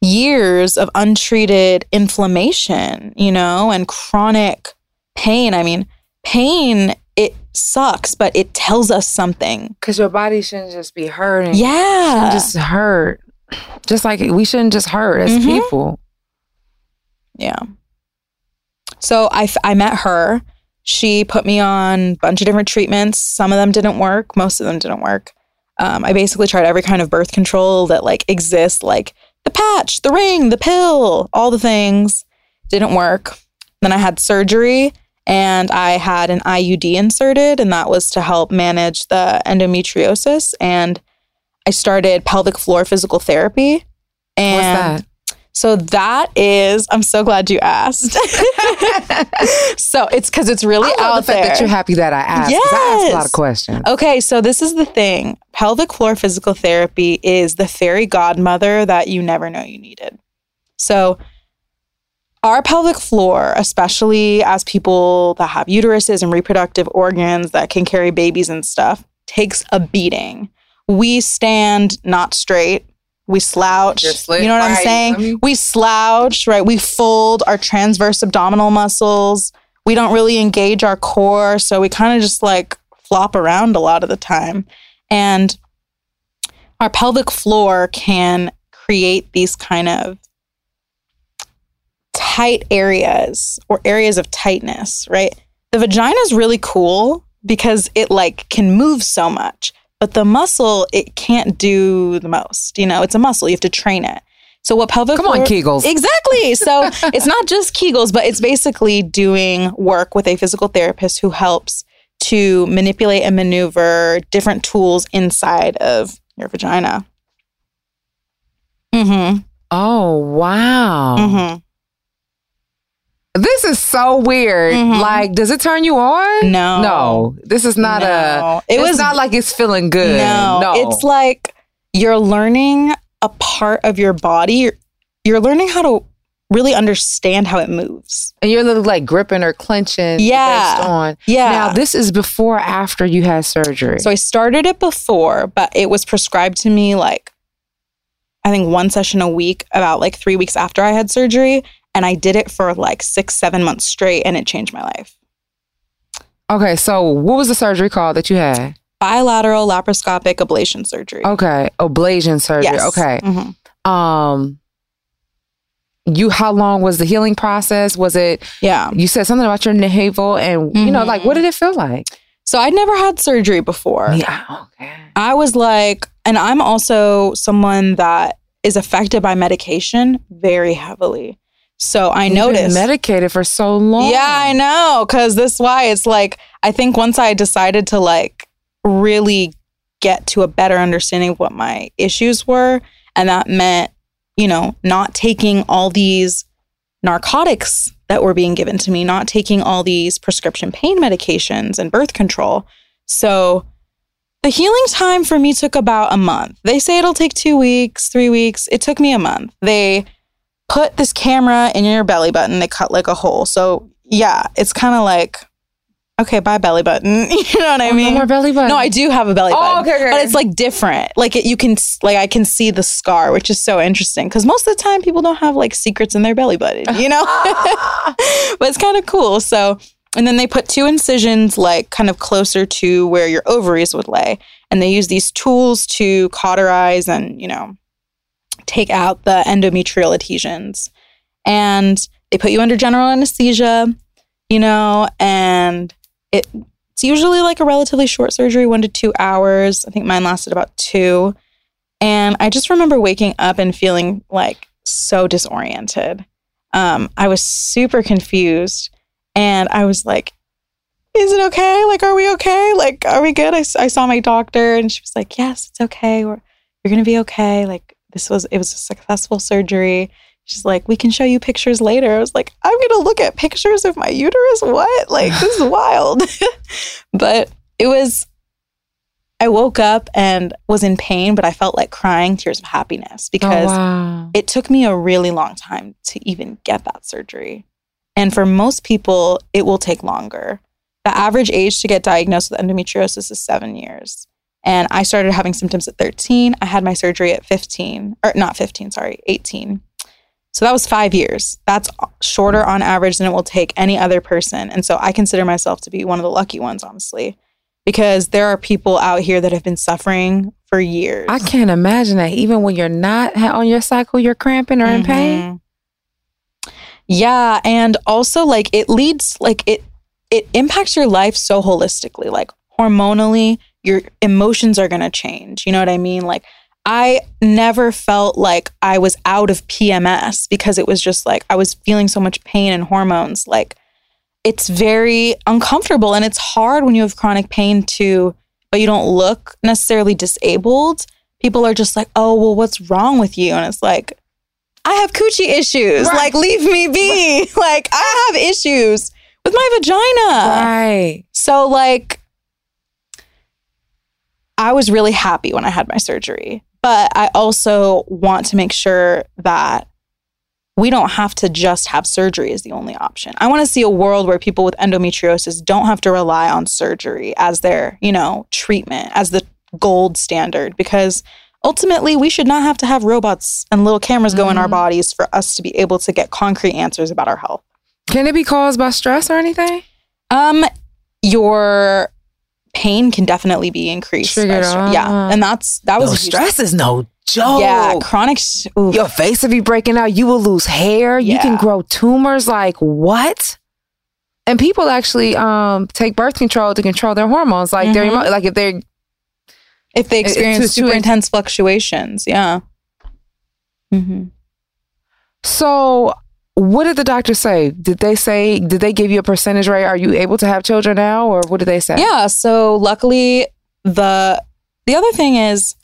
years of untreated inflammation, you know, and chronic pain. I mean, pain, it sucks, but it tells us something. Because your body shouldn't just be hurting. Yeah. just hurt. Just like we shouldn't just hurt as Mhm. people. Yeah. So I, f- I met her. She put me on a bunch of different treatments. Some of them didn't work. Most of them didn't work. Um, I basically tried every kind of birth control that like exists, like the patch, the ring, the pill, all the things. Didn't work. Then I had surgery and I had an IUD inserted, and that was to help manage the endometriosis. And I started pelvic floor physical therapy. And What's that? So that is, I'm so glad you asked. so it's because it's really I love out the fact there. that you're happy that I asked. 'cause I asked a lot of questions. Okay, so this is the thing. Pelvic floor physical therapy is the fairy godmother that you never know you needed. So our pelvic floor, especially as people that have uteruses and reproductive organs that can carry babies and stuff, takes a beating. We stand not straight. We slouch. Slit You know what I'm saying? I mean- we slouch, right? We fold our transverse abdominal muscles. We don't really engage our core. So we kind of just like flop around a lot of the time. And our pelvic floor can create these kind of tight areas or areas of tightness, right? The vagina is really cool because it like can move so much, but the muscle it can't do the most. You know, it's a muscle. You have to train it. So what pelvic Come on, Kegels. Exactly. So it's not just Kegels, but it's basically doing work with a physical therapist who helps to manipulate and maneuver different tools inside of your vagina. Mm-hmm. Oh, wow. Mm-hmm. This is so weird. Mhm. Like, does it turn you on? No. No. This is not a. It was- not like it's feeling good. No, No. it's like you're learning a part of your body. You're, you're learning how to really understand how it moves. and you're like gripping or clenching. Yeah. Based on. Yeah. Now, this is before or after you had surgery. So I started it before, but it was prescribed to me like I think one session a week about like three weeks after I had surgery. And I did it for like six, seven months straight and it changed my life. okay. So, what was the surgery called that you had? Bilateral laparoscopic ablation surgery. Okay. Ablation surgery. Yes. Okay. Mhm. Um, you, how long was the healing process? Was it, Yeah. you said something about your navel and, you know, like, what did it feel like? So I'd never had surgery before. Yeah. Okay. I was like, and I'm also someone that is affected by medication very heavily. So I You've been noticed. medicated for so long. Yeah, I know. Cause this is why it's like, I think once I decided to like really get to a better understanding of what my issues were, and that meant, you know, not taking all these narcotics that were being given to me, not taking all these prescription pain medications and birth control. So the healing time for me took about a month. They say it'll take two weeks, three weeks. It took me a month. They put this camera in your belly button, they cut like a hole. So yeah, it's kind of like, okay, bye belly button. you know what I Oh, mean? no more belly button. No, I do have a belly Oh, button. okay, okay. But it's like different. Like it, you can like I can see the scar, which is so interesting because most of the time people don't have like secrets in their belly button, you know. but it's kind of cool. So, and then they put two incisions like kind of closer to where your ovaries would lay, and they use these tools to cauterize and you know take out the endometrial adhesions, and they put you under general anesthesia, you know, and it it's usually like a relatively short surgery, one to two hours. I think mine lasted about two. And I just remember waking up and feeling like so disoriented. Um, I was super confused. And I was like, is it okay? Like, are we okay? Like, are we good? I, I saw my doctor and she was like, yes, it's okay. We're, you're going to be okay. Like, this was, it was a successful surgery. She's like, we can show you pictures later. I was like, I'm going to look at pictures of my uterus. What? Like, this is wild. but it was, I woke up and was in pain, but I felt like crying tears of happiness Oh, because wow. it took me a really long time to even get that surgery. And for most people, it will take longer. The average age to get diagnosed with endometriosis is seven years. And I started having symptoms at 13. I had my surgery at 15, or not 15, sorry, 18. So that was five years. That's shorter on average than it will take any other person. And so I consider myself to be one of the lucky ones, honestly, because there are people out here that have been suffering for years. I can't imagine that. Even when you're not on your cycle, you're cramping or in mm-hmm. pain. Yeah, and also like it leads like it it impacts your life so holistically. Like hormonally, your emotions are going to change. You know what I mean? Like I never felt like I was out of PMS because it was just like I was feeling so much pain and hormones. Like it's very uncomfortable and it's hard when you have chronic pain to but you don't look necessarily disabled. People are just like, "Oh, well what's wrong with you?" And it's like I have coochie issues. Right. Like, leave me be. Like, I have issues with my vagina. Right. So, like, I was really happy when I had my surgery, but I also want to make sure that we don't have to just have surgery as the only option. I want to see a world where people with endometriosis don't have to rely on surgery as their, you know, treatment, as the gold standard because ultimately we should not have to have robots and little cameras go in our bodies for us to be able to get concrete answers about our health. Can it be caused by stress or anything? Um, your pain can definitely be increased. Triggered stre- yeah, and that's that was No, a huge- stress is no joke. Yeah, chronic. s- oof. Your face will be breaking out. You will lose hair. You can grow tumors. Like what? And people actually um take birth control to control their hormones. Like their Mhm. emo- like if they're if they experience to- to super in- intense fluctuations. Yeah. hmm so. What did the doctor say? Did they say? Did they give you a percentage rate? Are you able to have children now, or what did they say? Yeah. So luckily, the the other thing is,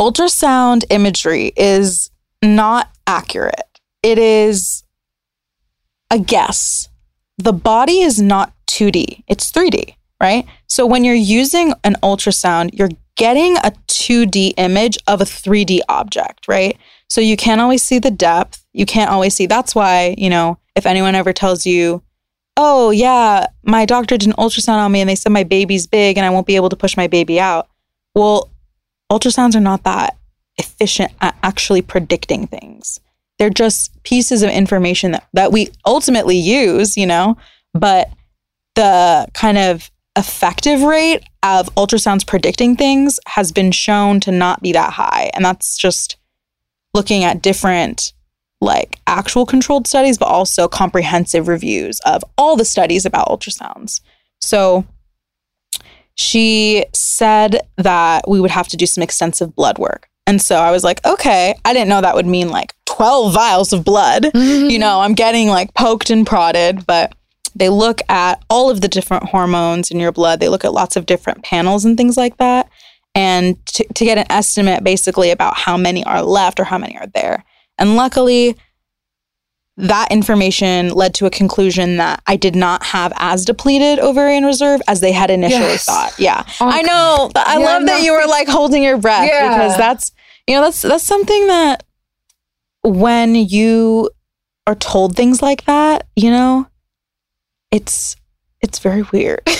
ultrasound imagery is not accurate. It is a guess. The body is not 2D, it's 3D, right? So when you're using an ultrasound, you're getting a 2D image of a 3D object, right? So you can't always see the depth. You can't always see. That's why, you know, if anyone ever tells you, oh, yeah, my doctor did an ultrasound on me and they said my baby's big and I won't be able to push my baby out. Well, ultrasounds are not that efficient at actually predicting things. They're just pieces of information that, that we ultimately use, you know, but the kind of effective rate of ultrasounds predicting things has been shown to not be that high. And that's just looking at different like actual controlled studies, but also comprehensive reviews of all the studies about ultrasounds. So she said that we would have to do some extensive blood work. And so I was like, okay, I didn't know that would mean like 12 vials of blood. Mm-hmm. You know, I'm getting like poked and prodded, but they look at all of the different hormones in your blood. They look at lots of different panels and things like that. And to, to get an estimate basically about how many are left or how many are there. And luckily, that information led to a conclusion that I did not have as depleted ovarian reserve as they had initially Yes. thought. Yeah. Oh okay. I know. I Yeah, love that you were like holding your breath Yeah. because that's you know that's that's something that when you are told things like that, you know, it's it's very weird.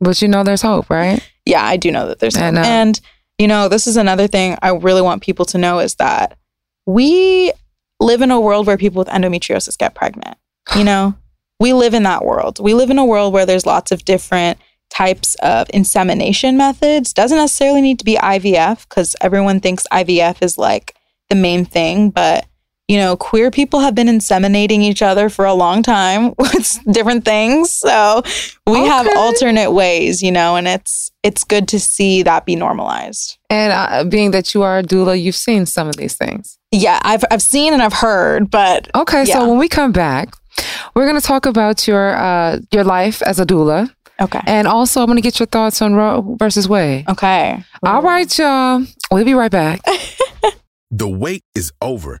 But you know, there's hope, right? Yeah, I do know that there's I hope. know. and you know, this is another thing I really want people to know is that we live in a world where people with endometriosis get pregnant. You know, we live in that world. We live in a world where there's lots of different types of insemination methods. Doesn't necessarily need to be IVF because everyone thinks IVF is like the main thing, but you know, queer people have been inseminating each other for a long time with different things. So we have alternate ways, you know, and it's it's good to see that be normalized. And uh, being that you are a doula, you've seen some of these things. Yeah, I've I've seen and I've heard, but Okay, Yeah. so when we come back, we're going to talk about your uh, your life as a doula, okay. and also I'm going to get your thoughts on Roe versus Wade. Okay. All right, y'all. We'll be right back. The wait is over.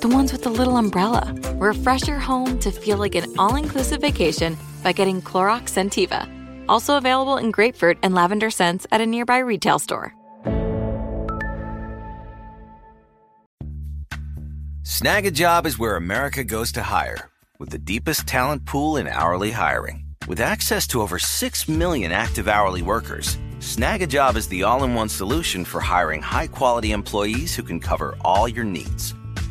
The ones with the little umbrella. Refresh your home to feel like an all inclusive vacation by getting Clorox Scentiva. Also available in grapefruit and lavender scents at a nearby retail store. Snagajob is where America goes to hire, with the deepest talent pool in hourly hiring. With access to over 6 million active hourly workers, Snagajob is the all in one solution for hiring high quality employees who can cover all your needs.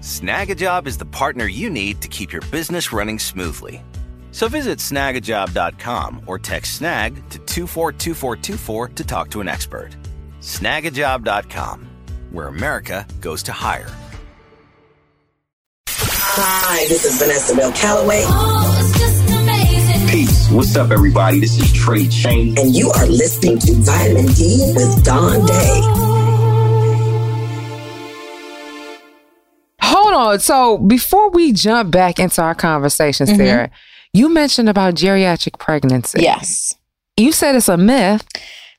Snagajob is the partner you need to keep your business running smoothly. So visit snagajob.com or text snag to 242424 to talk to an expert. Snagajob.com, where America goes to hire. Hi, this is Vanessa Bell Calloway, Peace. What's up, everybody? This is Trey Chain. and you are listening to Vitamin D with Dawn Day. On. So before we jump back into our conversation, Mhm. Sarah, you mentioned about geriatric pregnancy. Yes. You said it's a myth.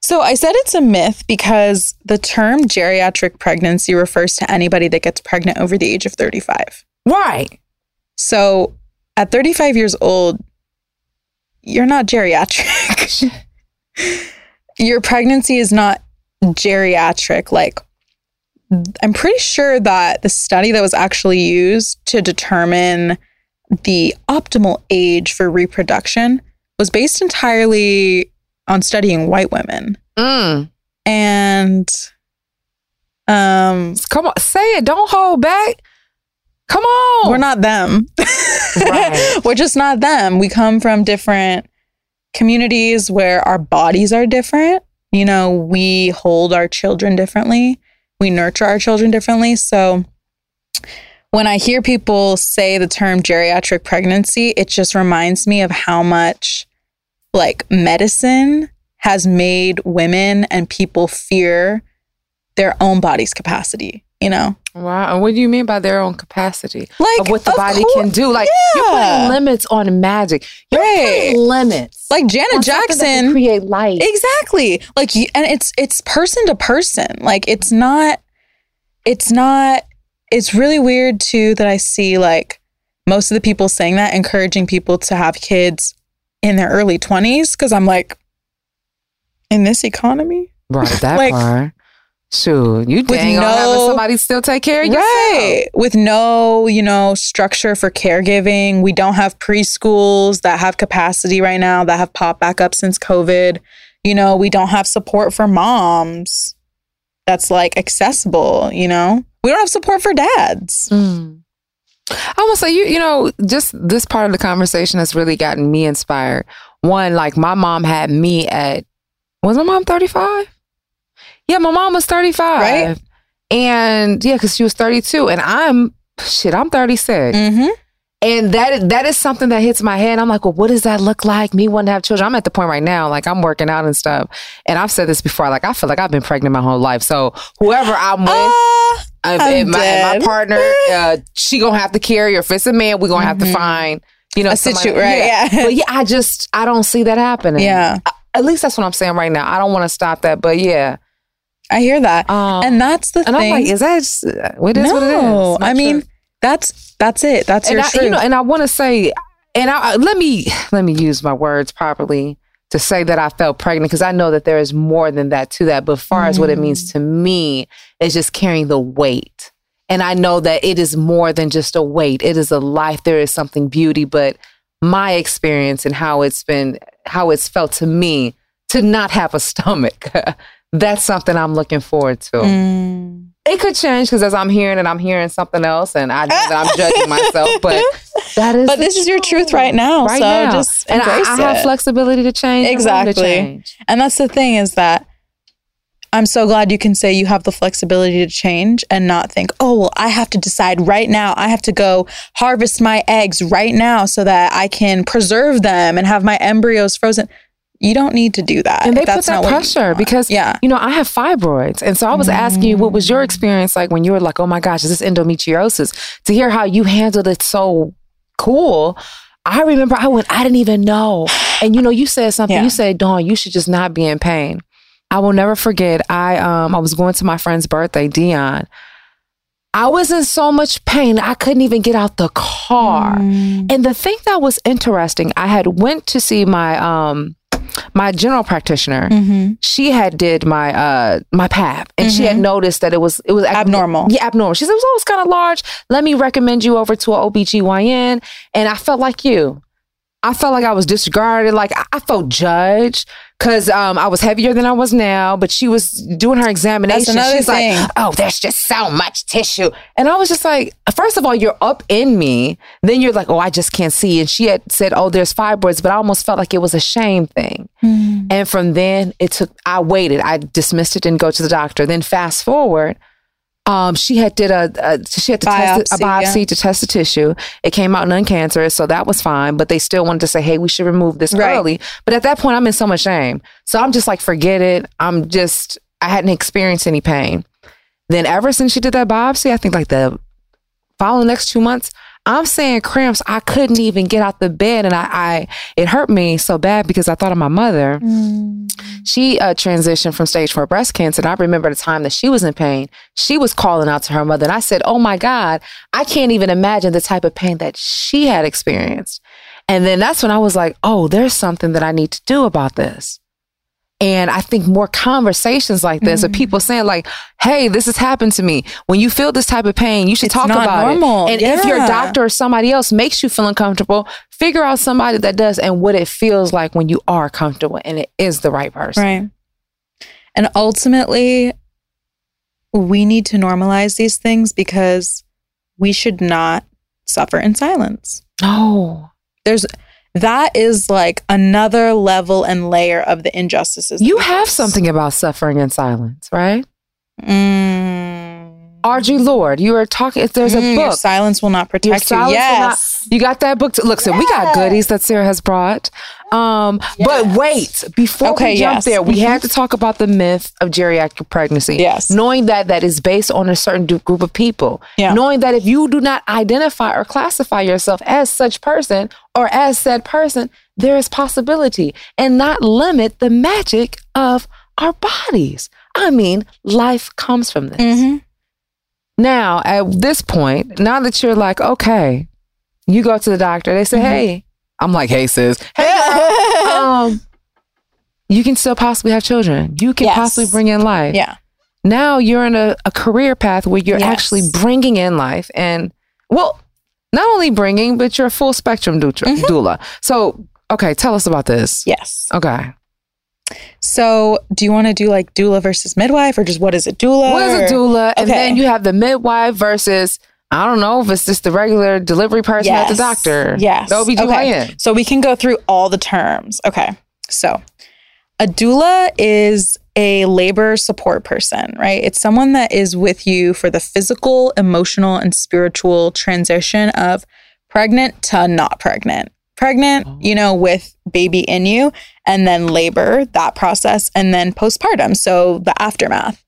So I said it's a myth because the term geriatric pregnancy refers to anybody that gets pregnant over the age of 35. Right. So at 35 years old, you're not geriatric. Your pregnancy is not geriatric. Like, I'm pretty sure that the study that was actually used to determine the optimal age for reproduction was based entirely on studying white women. Mm. And um Come on, say it. Don't hold back. Come on. we're not them. Right. we're just not them. We come from different communities where our bodies are different. You know, we hold our children differently, we nurture our children differently. So when I hear people say the term geriatric pregnancy, it just reminds me of how much like medicine has made women and people fear their own body's capacity, you know? Wow. And what do you mean by their own capacity? Like of what the of body cour- can do. Like you're putting limits on magic. You're Right. putting limits. Like Janet on that can Jackson create life. Exactly. Like and it's it's person to person. Like it's not it's not it's really weird too that I see like most of the people saying that encouraging people to have kids in their early 20s because I'm like in this economy Right, that Like, part. Shoot, you with dang on having no- somebody still take care of you. right with no you know structure for caregiving we don't have preschools that have capacity right now that have popped back up since covid you know we don't have support for moms that's like accessible you know we don't have support for dads Mm. I almost say you, you know, just this part of the conversation has really gotten me inspired. One, like my mom had me at was my mom thirty five? Yeah, my mom was thirty five, Right. And yeah, because she was thirty two, and I'm shit, I'm thirty six. mm-hmm. And that that is something that hits my head. I'm like, well, what does that look like? Me wanting to have children. I'm at the point right now, like I'm working out and stuff. And I've said this before, like I feel like I've been pregnant my whole life. So whoever I'm with, if, I'm my, my partner, uh, she gonna have to carry, or if it's a man, we're gonna have to find, you know, A somebody- situ- right, yeah. But yeah, I just I don't see that happening. yeah At least that's what I'm saying right now. I don't want to stop that, but yeah. I hear that Um, and that's the and thing I'm like, is that just, what is no, what it is? I mean sure. that's that's it. That's and your I, truth. you know, and I want to say, and I, let me let me use my words properly to say that I felt pregnant because I know that there is more than that to that. But as far as what it Mm. means to me is just carrying the weight, and I know that it is more than just a weight. It is a life. There is something beauty, but my experience and how it's been, how it's felt to me to not have a stomach. That's something I'm looking forward to. Mm. It could change because as I'm hearing it, I'm hearing something else, and I know that I'm judging myself. But that is, But this is your truth right now. right so now. just and I, I have it. flexibility to change. room to Exactly. change. And that's the thing is that I'm so glad you can say you have the flexibility to change and not think, oh, well, I have to decide right now. I have to go harvest my eggs right now so that I can preserve them and have my embryos frozen. You don't need to do that. And they put that not what you pressure because, yeah. you know, I have fibroids. And so I was asking you, what was your experience like when you were like, oh my gosh, is this endometriosis? To hear how you handled it so cool. I remember I went, I didn't even know. And you know, you said something, Yeah. you said, Dawn, you should just not be in pain. I will never forget. I um I was going to my friend's birthday, Dion. I was in so much pain. I couldn't even get out the car. Mm. And the thing that was interesting, I had went to see my um my general practitioner. Mm-hmm. She had did my uh my pap and she had noticed that it was it was ab- Abnormal. Yeah, abnormal. She said, it was always kind of large. Let me recommend you over to an OBGYN." And I felt like you. I felt like I was disregarded. Like I, I felt judged because um, I was heavier than I was now. But she was doing her examination. She's thing. like, "Oh, there's just so much tissue," and I was just like, first of all, you're up in me. Then you're like, "Oh, I just can't see." And she had said, "Oh, there's fibroids," but I almost felt like it was a shame thing. And from then, it took. I waited. I dismissed it. Didn't go to the doctor. Then fast forward. Um, she had did a, a she had to test it- a Biopsy, biopsy yeah. to test the tissue. It came out non-cancerous, so that was fine. But they still wanted to say, "Hey, we should remove this Right. early." But at that point, I'm in so much shame. So I'm just like, forget it. I'm just I hadn't experienced any pain. Then ever since she did that biopsy, I think like the following next two months, I'm saying cramps. I couldn't even get out the bed, and I, I it hurt me so bad because I thought of my mother. She uh, transitioned from stage four breast cancer, and I remember the time that she was in pain. She was calling out to her mother, and I said, "Oh my God, I can't even imagine the type of pain that she had experienced." And then that's when I was like, "Oh, there's something that I need to do about this." And I think more conversations like this of mm. people saying like, "Hey, this has happened to me. When you feel this type of pain, you should It's talk about normal. it." And if your doctor or somebody else makes you feel uncomfortable, figure out somebody that does and what it feels like when you are comfortable and it is the right person. Right. And ultimately, we need to normalize these things because we should not suffer in silence. No. There's that is like another level and layer of the injustices. You have something about suffering in silence, right? Mm. Audre Lorde, you are talking. If there's a Mm, your book, silence will not Your protect you. silence will Yes. not- you got that book. To, look, so we got goodies that Sarah has brought. Um, but wait, before Okay, we jump yes. there, we Mhm. had to talk about the myth of geriatric pregnancy. Yes. knowing that that is based on a certain group of people. Yeah. knowing that if you do not identify or classify yourself as such person or as said person, there is possibility and not limit the magic of our bodies. I mean, life comes from this. Mhm. Now, at this point, now that you're like, okay, you go to the doctor, they say, Mm-hmm. hey, I'm like, hey, sis, hey, um, you can still possibly have children. You can Yes. possibly bring in life. Yeah. Now you're in a, a career path where you're Yes. actually bringing in life. And, well, not only bringing, but you're a full spectrum Mm-hmm. doula. So, okay, tell us about this. Yes. Okay. So, do you want to do like doula versus midwife, or just what is a doula? What is a or- doula? And Okay. then you have the midwife versus I don't know if it's just the regular delivery person at the Yes. doctor. Yes. The OBGYN. Okay. So we can go through all the terms. Okay. So a doula is a labor support person, right? It's someone that is with you for the physical, emotional, and spiritual transition of pregnant to not pregnant. Pregnant, oh. you know, with baby in you, and then labor, that process, and then postpartum. So the aftermath.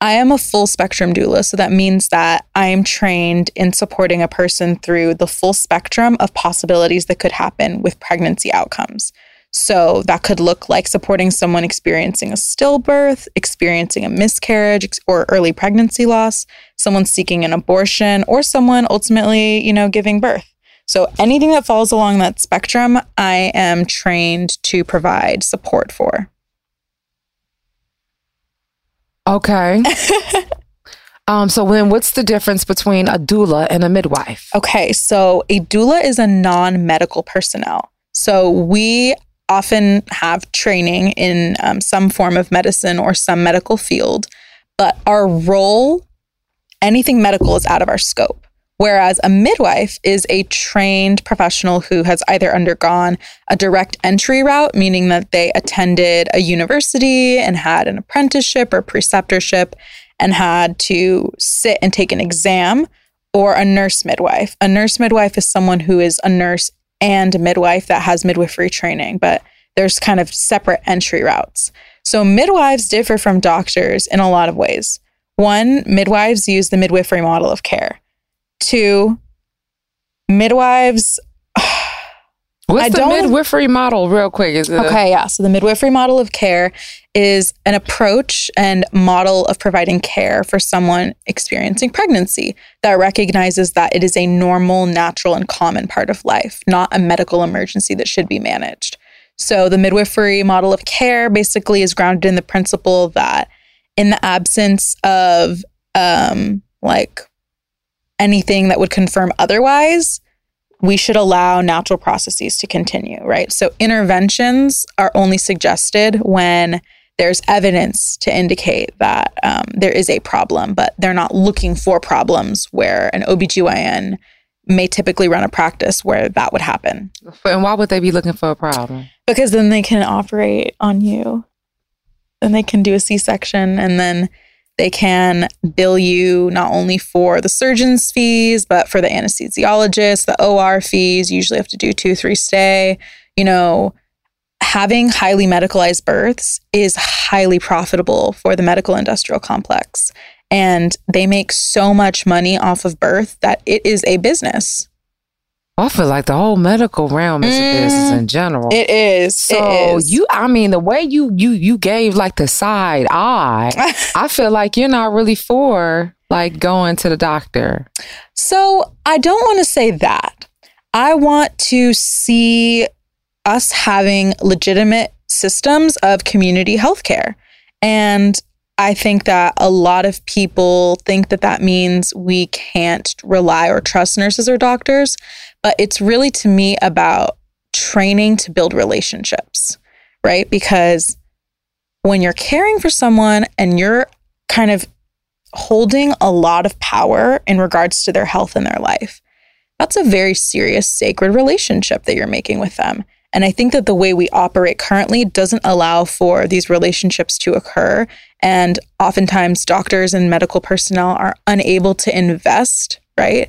I am a full spectrum doula. So that means that I am trained in supporting a person through the full spectrum of possibilities that could happen with pregnancy outcomes. So that could look like supporting someone experiencing a stillbirth, experiencing a miscarriage or early pregnancy loss, someone seeking an abortion, or someone ultimately, you know, giving birth. So anything that falls along that spectrum, I am trained to provide support for. Okay. um, so then what's the difference between a doula and a midwife? Okay, so a doula is a non medical personnel. So we often have training in um, some form of medicine or some medical field, but our role, anything medical, is out of our scope. Whereas a midwife is a trained professional who has either undergone a direct entry route, meaning that they attended a university and had an apprenticeship or preceptorship and had to sit and take an exam, or a nurse midwife. A nurse midwife is someone who is a nurse and a midwife that has midwifery training, but there's kind of separate entry routes. So midwives differ from doctors in a lot of ways. One, midwives use the midwifery model of care. Two, midwives. What's I the don't- midwifery model, real quick? Is it Okay, yeah. So the midwifery model of care is an approach and model of providing care for someone experiencing pregnancy that recognizes that it is a normal, natural, and common part of life, not a medical emergency that should be managed. So the midwifery model of care basically is grounded in the principle that in the absence of um, like anything that would confirm otherwise, we should allow natural processes to continue, right? So interventions are only suggested when there's evidence to indicate that um, there is a problem, but they're not looking for problems where an OBGYN may typically run a practice where that would happen. And why would they be looking for a problem? Because then they can operate on you. Then they can do a C section and then they can bill you not only for the surgeon's fees, but for the anesthesiologist, the OR fees. You usually have to do two, three stay. You know, having highly medicalized births is highly profitable for the medical industrial complex. And they make so much money off of birth that it is a business. I feel like the whole medical realm is a mm. business in general. It is. So it is. you, I mean, the way you you you gave like the side eye, I feel like you're not really for like going to the doctor. So I don't want to say that. I want to see us having legitimate systems of community healthcare. And I think that a lot of people think that that means we can't rely or trust nurses or doctors. But it's really to me about training to build relationships, right? Because when you're caring for someone and you're kind of holding a lot of power in regards to their health and their life. That's a very serious, sacred relationship that you're making with them. And I think that the way we operate currently doesn't allow for these relationships to occur. And oftentimes, doctors and medical personnel are unable to invest, right?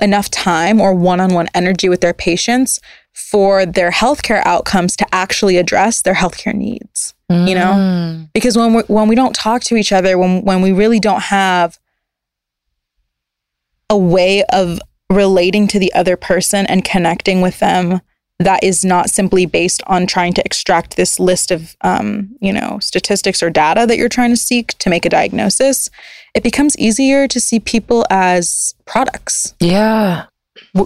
Enough time or one on one energy with their patients for their healthcare outcomes to actually address their healthcare needs you know Mm. because when we when we don't talk to each other when when we really don't have a way of relating to the other person and connecting with them that is not simply based on trying to extract this list of um, you know statistics or data that you're trying to seek to make a diagnosis it becomes easier to see people as products Yeah.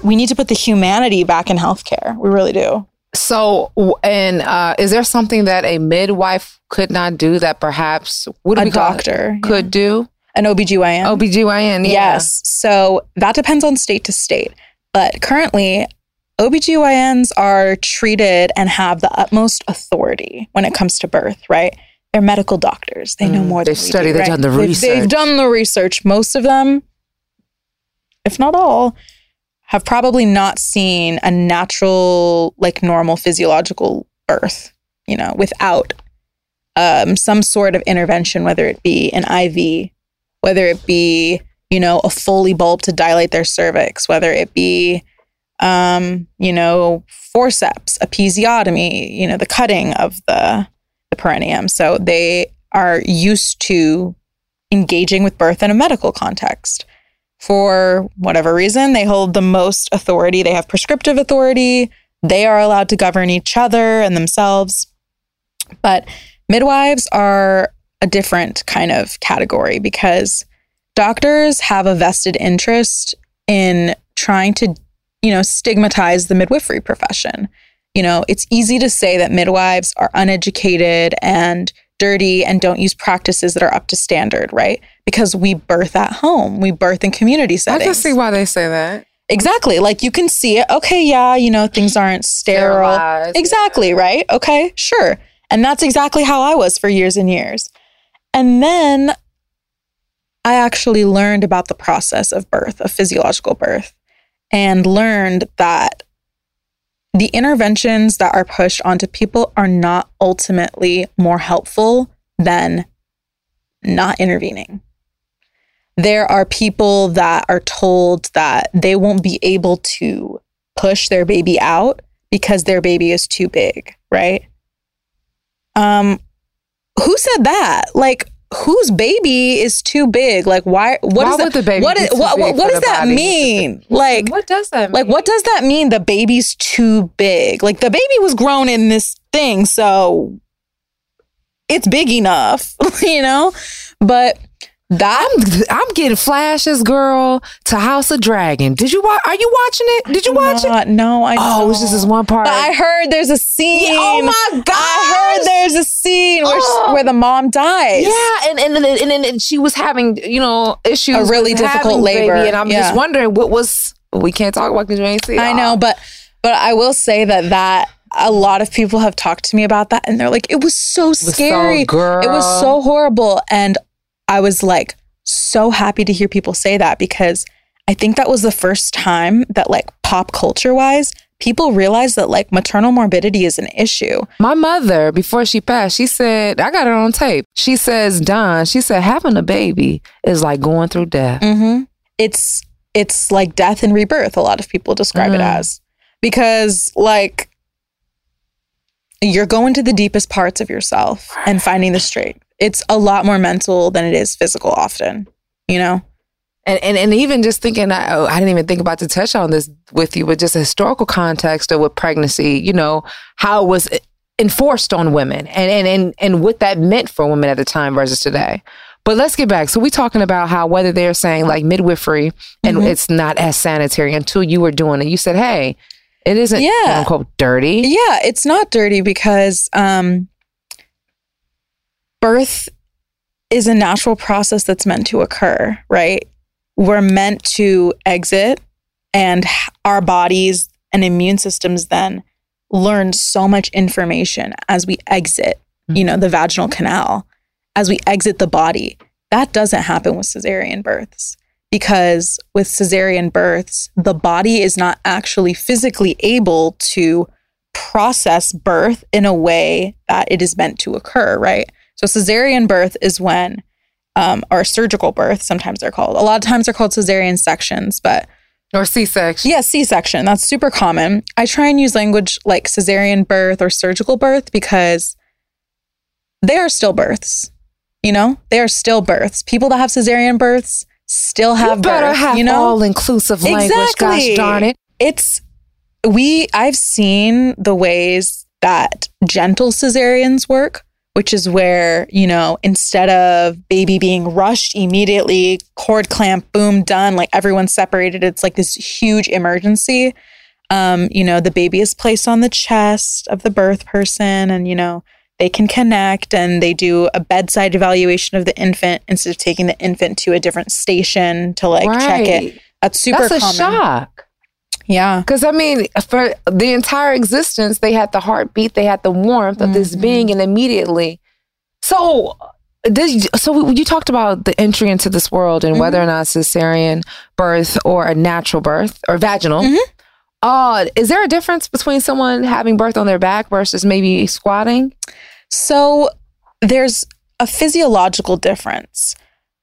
We need to put the humanity back in healthcare we really do So, and uh, is there something that a midwife could not do that perhaps what a we call it? doctor could do? an obgyn OBGYN, yeah. Yes. So that depends on state to state. But currently, OBGYNs are treated and have the utmost authority when it comes to birth, right? They're medical doctors. They know Mm, more they've than we studied, do, they've right? done the They've- They've research. done the research. Most of them, if not all, have probably not seen a natural, like normal physiological birth, you know, without um, some sort of intervention, whether it be an IV, whether it be, you know, a Foley bulb to dilate their cervix, whether it be, um, you know, forceps, episiotomy, you know, the cutting of the, the perineum. So they are used to engaging with birth in a medical context. For whatever reason, they hold the most authority. They have prescriptive authority. They are allowed to govern each other and themselves. But midwives are a different kind of category because doctors have a vested interest in trying to, you know, stigmatize the midwifery profession. You know, it's easy to say that midwives are uneducated and dirty and don't use practices that are up to standard, right? Because we birth at home, we birth in community settings. I can see why they say that. Exactly. Like you can see it. Okay, yeah, you know, things aren't sterile. Sterilized, exactly, right? Okay, sure. And that's exactly how I was for years and years. And then I actually learned about the process of birth, of physiological birth, and learned that the interventions that are pushed onto people are not ultimately more helpful than not intervening there are people that are told that they won't be able to push their baby out because their baby is too big, right? Um who said that? Like whose baby is too big? Like why what Why would that the baby what too what, what, what does that body? mean? Like What does that mean? like what does that mean the baby's too big? Like the baby was grown in this thing, so it's big enough, you know? But I'm I'm getting flashes, girl, to House of Dragon. Did you watch? Are you watching it? Did you watch it? No, I Oh, it was just this one part. But I heard there's a scene. Yeah, oh my god! I heard there's a scene where, Oh. where the mom dies. Yeah, and and, and and and and she was having you know issues, A really difficult labor, baby, and I'm yeah. just wondering what was. We can't talk about because you ain't see. I know, but but I will say that that a lot of people have talked to me about that, and they're like, it was so so- scary. girl. It was so horrible, and I was like so happy to hear people say that because I think that was the first time that like pop culture wise. People realized that like maternal morbidity is an issue. My mother, before she passed, she said, I got it on tape. She says, Dawn, she said, having a baby is like going through death. Mm-hmm. It's it's like death and rebirth. A lot of people describe it Mm. as because like you're going to the deepest parts of yourself and finding the strength. It's a lot more mental than it is physical. Often, you know. And, and and even just thinking, I, oh, I didn't even think about to touch on this with you, but just a historical context of what pregnancy, you know, how it was enforced on women and, and, and, and what that meant for women at the time versus today. But let's get back. So we're talking about how whether they're saying like midwifery and Mhm. it's not as sanitary until you were doing it. You said, hey, it isn't Yeah. quote unquote dirty. Yeah, it's not dirty because um, birth is a natural process that's meant to occur, right? We're meant to exit, and our bodies and immune systems then learn so much information as we exit, you mm-hmm. know, the vaginal canal, as we exit the body. That doesn't happen with cesarean births because with cesarean births, the body is not actually physically able to process birth in a way that it is meant to occur, right? So, cesarean birth is when, um, or surgical birth, sometimes they're called. A lot of times they're called cesarean sections, but Or C section. yeah, C section. That's super common. I try and use language like cesarean birth or surgical birth because they are still births. You know, they are still births. People that have cesarean births still have you better birth, have you know? all inclusive language, gosh darn it. It's we I've seen the ways that gentle cesareans work, which is where, you know, instead of baby being rushed immediately, cord clamp, boom, done, like everyone's separated, it's like this huge emergency. Um, you know, the baby is placed on the chest of the birth person and, you know, they can connect and they do a bedside evaluation of the infant instead of taking the infant to a different station to like check it. That's super That's a common. shock. Yeah. Because I mean, for the entire existence, they had the heartbeat, they had the warmth of Mm-hmm. this being, and immediately. So, did so you talked about the entry into this world and whether or not a cesarean birth or a natural birth or vaginal. Uh, is there a difference between someone having birth on their back versus maybe squatting? So there's a physiological difference.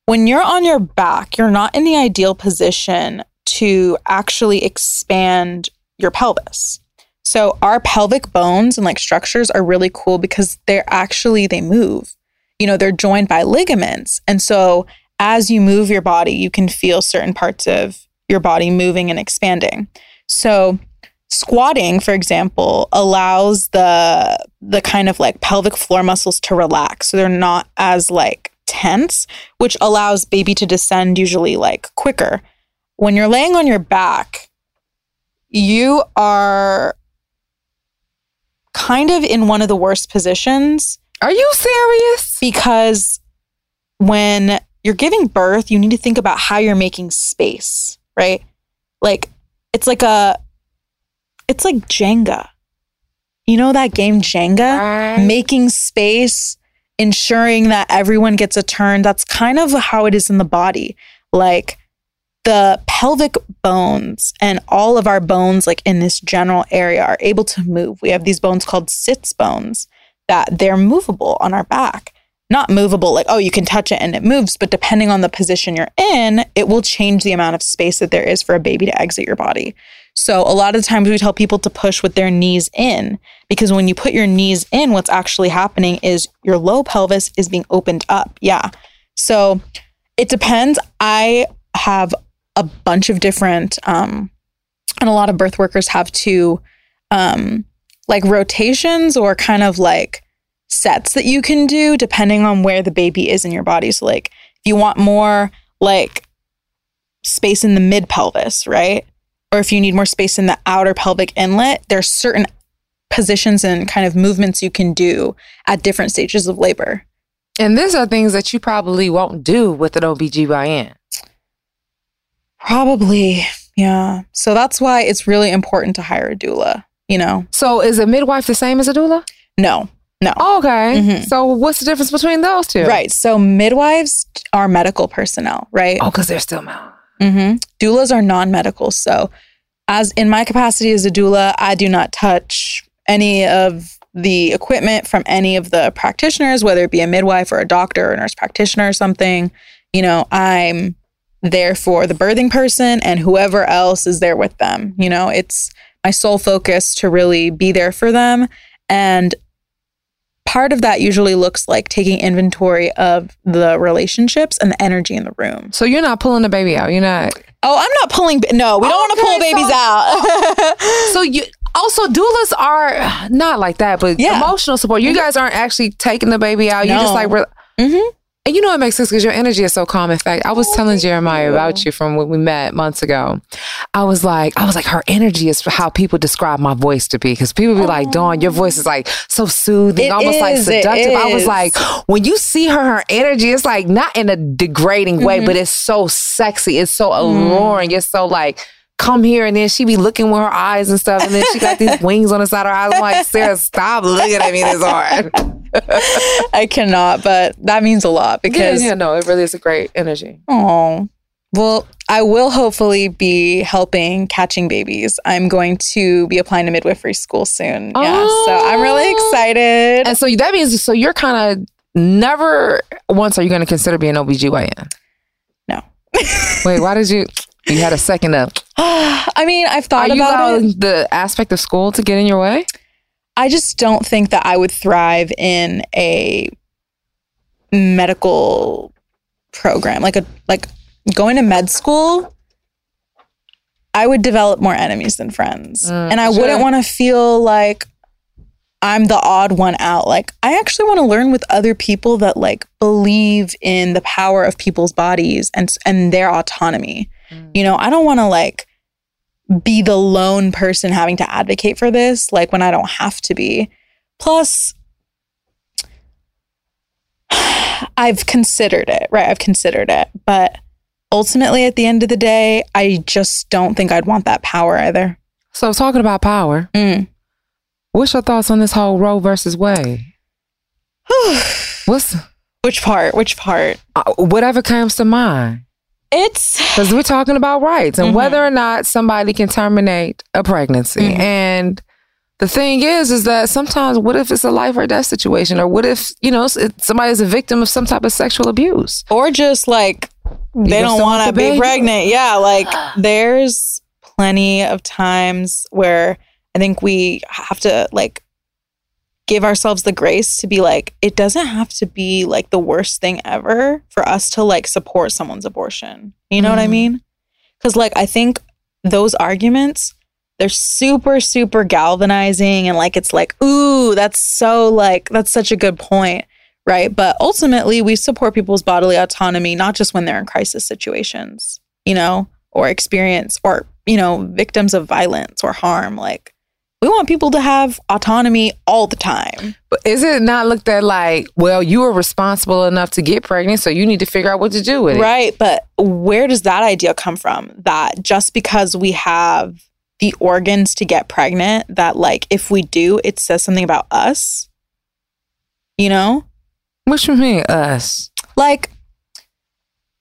When you're on your back, you're not in the ideal position to actually expand your pelvis. So our pelvic bones and like structures are really cool because they're actually they move. You know, they're joined by ligaments. And so as you move your body, you can feel certain parts of your body moving and expanding. So squatting for example allows the the kind of like pelvic floor muscles to relax so they're not as like tense which allows baby to descend usually like quicker when you're laying on your back you are kind of in one of the worst positions Are you serious? because when you're giving birth, you need to think about how you're making space, right? Like it's like a it's like Jenga. You know that game Jenga? Right. Making space, ensuring that everyone gets a turn. That's kind of how it is in the body. Like the pelvic bones and all of our bones like in this general area are able to move. We have these bones called sits bones that they're movable on our back. Not movable like oh you can touch it and it moves, but depending on the position you're in, it will change the amount of space that there is for a baby to exit your body. So a lot of times we tell people to push with their knees in because when you put your knees in what's actually happening is your low pelvis is being opened up. Yeah. So it depends. I have a bunch of different um and a lot of birth workers have two um like rotations or kind of like sets that you can do depending on where the baby is in your body. So like if you want more like space in the mid pelvis, right? Or if you need more space in the outer pelvic inlet, there's certain positions and kind of movements you can do at different stages of labor. And these are things that you probably won't do with an OBGYN. Probably. Yeah. So that's why it's really important to hire a doula, you know? So is a midwife the same as a doula? No, no. Okay. Mhm. So what's the difference between those two? Right. So midwives are medical personnel, right? Oh, because they're still male. hmm Doulas are non medical. So, as in my capacity as a doula, I do not touch any of the equipment from any of the practitioners, whether it be a midwife or a doctor or a nurse practitioner or something. You know, I'm there for the birthing person and whoever else is there with them. You know, it's my sole focus to really be there for them. And part of that usually looks like taking inventory of the relationships and the energy in the room. So you're not pulling the baby out. You're not. Oh, I'm not pulling. No, we don't want to pull babies so- out. So you also doulas are not like that, but Yeah. emotional support. You guys aren't actually taking the baby out. You're just like, we're, Mhm. And you know it makes sense because your energy is so calm. In fact, I was telling Jeremiah about you from when we met months ago. I was like, I was like, her energy is how people describe my voice to be because people be like, Dawn, your voice is like so soothing, It almost like is, it seductive. I was like, when you see her, her energy, is like not in a degrading way, Mm-hmm. but it's so sexy. It's so alluring. It's so like, come here. And then she be looking with her eyes and stuff. And then she got these wings on the side of her eyes. I'm like, Sarah, stop looking at me this hard. I cannot, but that means a lot because yeah, no, it really is a great energy. oh, well, I will hopefully be helping catching babies. I'm going to be applying to midwifery school soon. Yeah, so I'm really Oh. excited. And so that means, so you're kind of never once are you going to consider being OBGYN? No. Wait, why did you? You had a second of. I mean, I've thought Are you about it. the aspect of school to get in your way? I just don't think that I would thrive in a medical program like a like going to med school I would develop more enemies than friends. Mm, and I sure. wouldn't want to feel like I'm the odd one out. Like I actually want to learn with other people that like believe in the power of people's bodies and and their autonomy. You know, I don't want to like be the lone person having to advocate for this like when I don't have to be. Plus I've considered it, right? I've considered it, but ultimately at the end of the day, I just don't think I'd want that power either. So talking about power, Mm. what's your thoughts on this whole Roe versus Wade? What's Which part? Which part? uh, whatever comes to mind? It's Because we're talking about rights and Mhm. whether or not somebody can terminate a pregnancy. Mhm. And the thing is, is that sometimes what if it's a life or death situation? Or what if, you know, somebody's a victim of some type of sexual abuse? or just like they don't want want to be baby. pregnant. Yeah, like there's plenty of times where I think we have to like give ourselves the grace to be like it doesn't have to be like the worst thing ever for us to like support someone's abortion. You know what I Mhm. mean? Cuz like I think those arguments they're super super galvanizing and like it's like ooh that's so like that's such a good point right? But ultimately, we support people's bodily autonomy, not just when they're in crisis situations, you know, or experience or, you know, victims of violence or harm. Like, we want people to have autonomy all the time. But is it not looked at like, well, you were responsible enough to get pregnant, so you need to figure out what to do with it? Right. But where does that idea come from? That just because we have the organs to get pregnant, that like if we do, it says something about us, you know? What you mean, us? like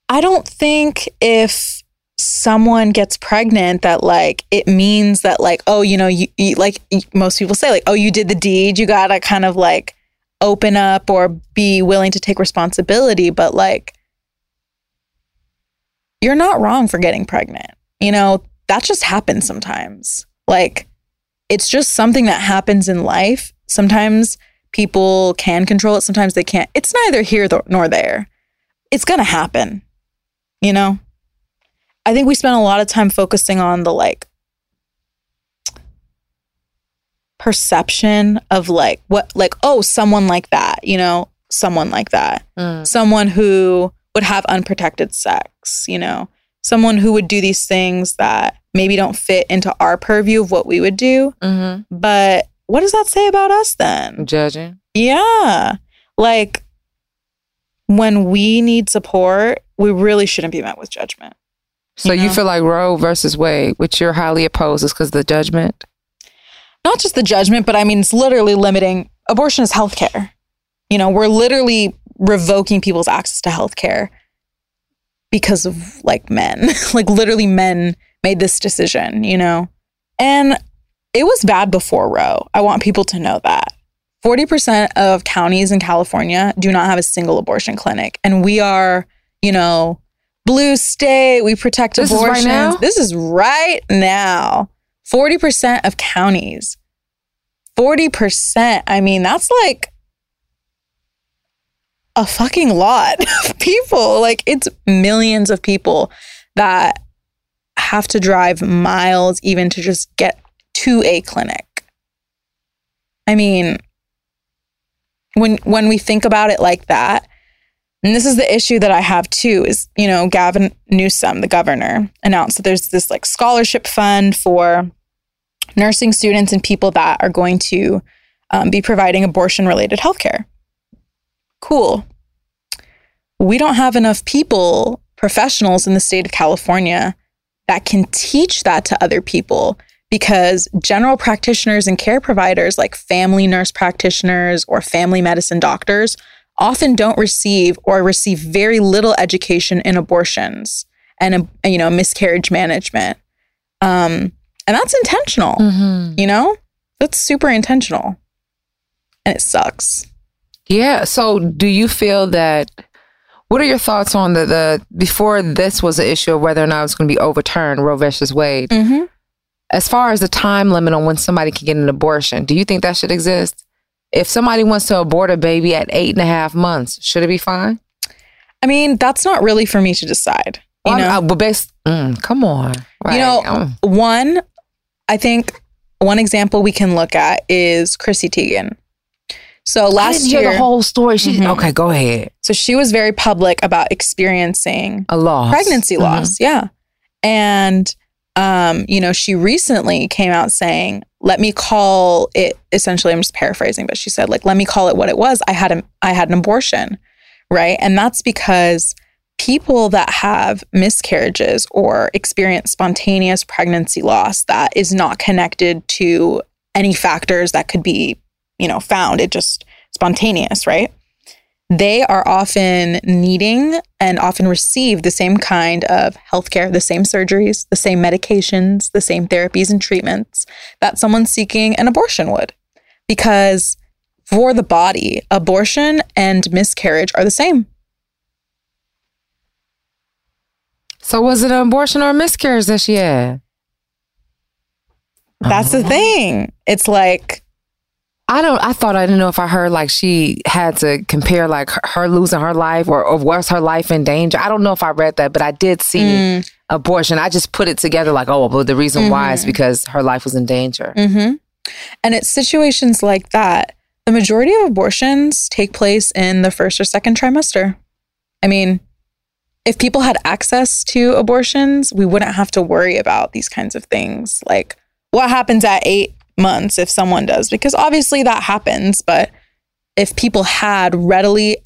i don't think if someone gets pregnant that like it means that like oh you know you, you like most people say like oh you did the deed you gotta kind of like open up or be willing to take responsibility but like you're not wrong for getting pregnant. You know that just happens sometimes. Like it's just something that happens in life. Sometimes people can control it sometimes they can't. It's neither here nor there. It's gonna happen you know i think we spend a lot of time focusing on the like perception of like what like oh someone like that you know someone like that Mm. someone who would have unprotected sex you know someone who would do these things that maybe don't fit into our purview of what we would do Mm-hmm. but what does that say about us then Judging. yeah. Like when we need support, we really shouldn't be met with judgment. So You you feel like Roe versus Wade, which you're highly opposed, is because of the judgment? Not just the judgment, but I mean, it's literally limiting abortion is healthcare. You know, we're literally revoking people's access to healthcare because of like men. like literally men made this decision, you know? And it was bad before Roe. I want people to know that. 40% of counties in California do not have a single abortion clinic. And we are, you know, blue state, we protect This is right abortions. now? This is right now. 40% of counties. 40%. I mean, that's like a fucking lot of people. Like, it's millions of people that have to drive miles even to just get to a clinic. I mean, when when we think about it like that, and this is the issue that I have too, is you know, Gavin Newsom, the governor, announced that there's this like scholarship fund for nursing students and people that are going to um, be providing abortion related healthcare. Cool. We don't have enough people, professionals in the state of California, that can teach that to other people because general practitioners and care providers, like family nurse practitioners or family medicine doctors, often don't receive or receive very little education in abortions and you know miscarriage management. Um, and that's intentional. Mm-hmm. You know, that's super intentional, and it sucks. Yeah. So do you feel that what are your thoughts on the, the before this was an issue of whether or not it's going to be overturned, Roe versus Wade? Mm-hmm. As far as the time limit on when somebody can get an abortion, do you think that should exist? If somebody wants to abort a baby at eight and a half months, should it be fine? I mean, that's not really for me to decide. Well, you know, I, but based, mm, come on. you know, um, one, I think one example we can look at is Chrissy Teigen. So I last year, the whole story. She Mhm. okay. Go ahead. so she was very public about experiencing A loss. pregnancy Mhm. loss. Yeah. And, um, you know, she recently came out saying, let me call it essentially, I'm just paraphrasing, but she said, like, let me call it what it was. I had a, I had an abortion. Right. And that's because people that have miscarriages or experience spontaneous pregnancy loss that is not connected to any factors that could be, you know, found, it just spontaneous, right? They are often needing and often receive the same kind of healthcare, the same surgeries, the same medications, the same therapies and treatments that someone seeking an abortion would. Because for the body, abortion and miscarriage are the same. So was it an abortion or a miscarriage that she had? That's the uh-huh. thing. It's like, I don't. I thought I didn't know if I heard like she had to compare like her, her losing her life or, or was her life in danger. I don't know if I read that, but I did see Mm. abortion. I just put it together like, oh, well, the reason why is Mhm. because her life was in danger. hmm and it's situations like that. The majority of abortions take place in the first or second trimester. I mean, if people had access to abortions, we wouldn't have to worry about these kinds of things. Like what happens at eight months if someone does, because obviously that happens. But if people had readily,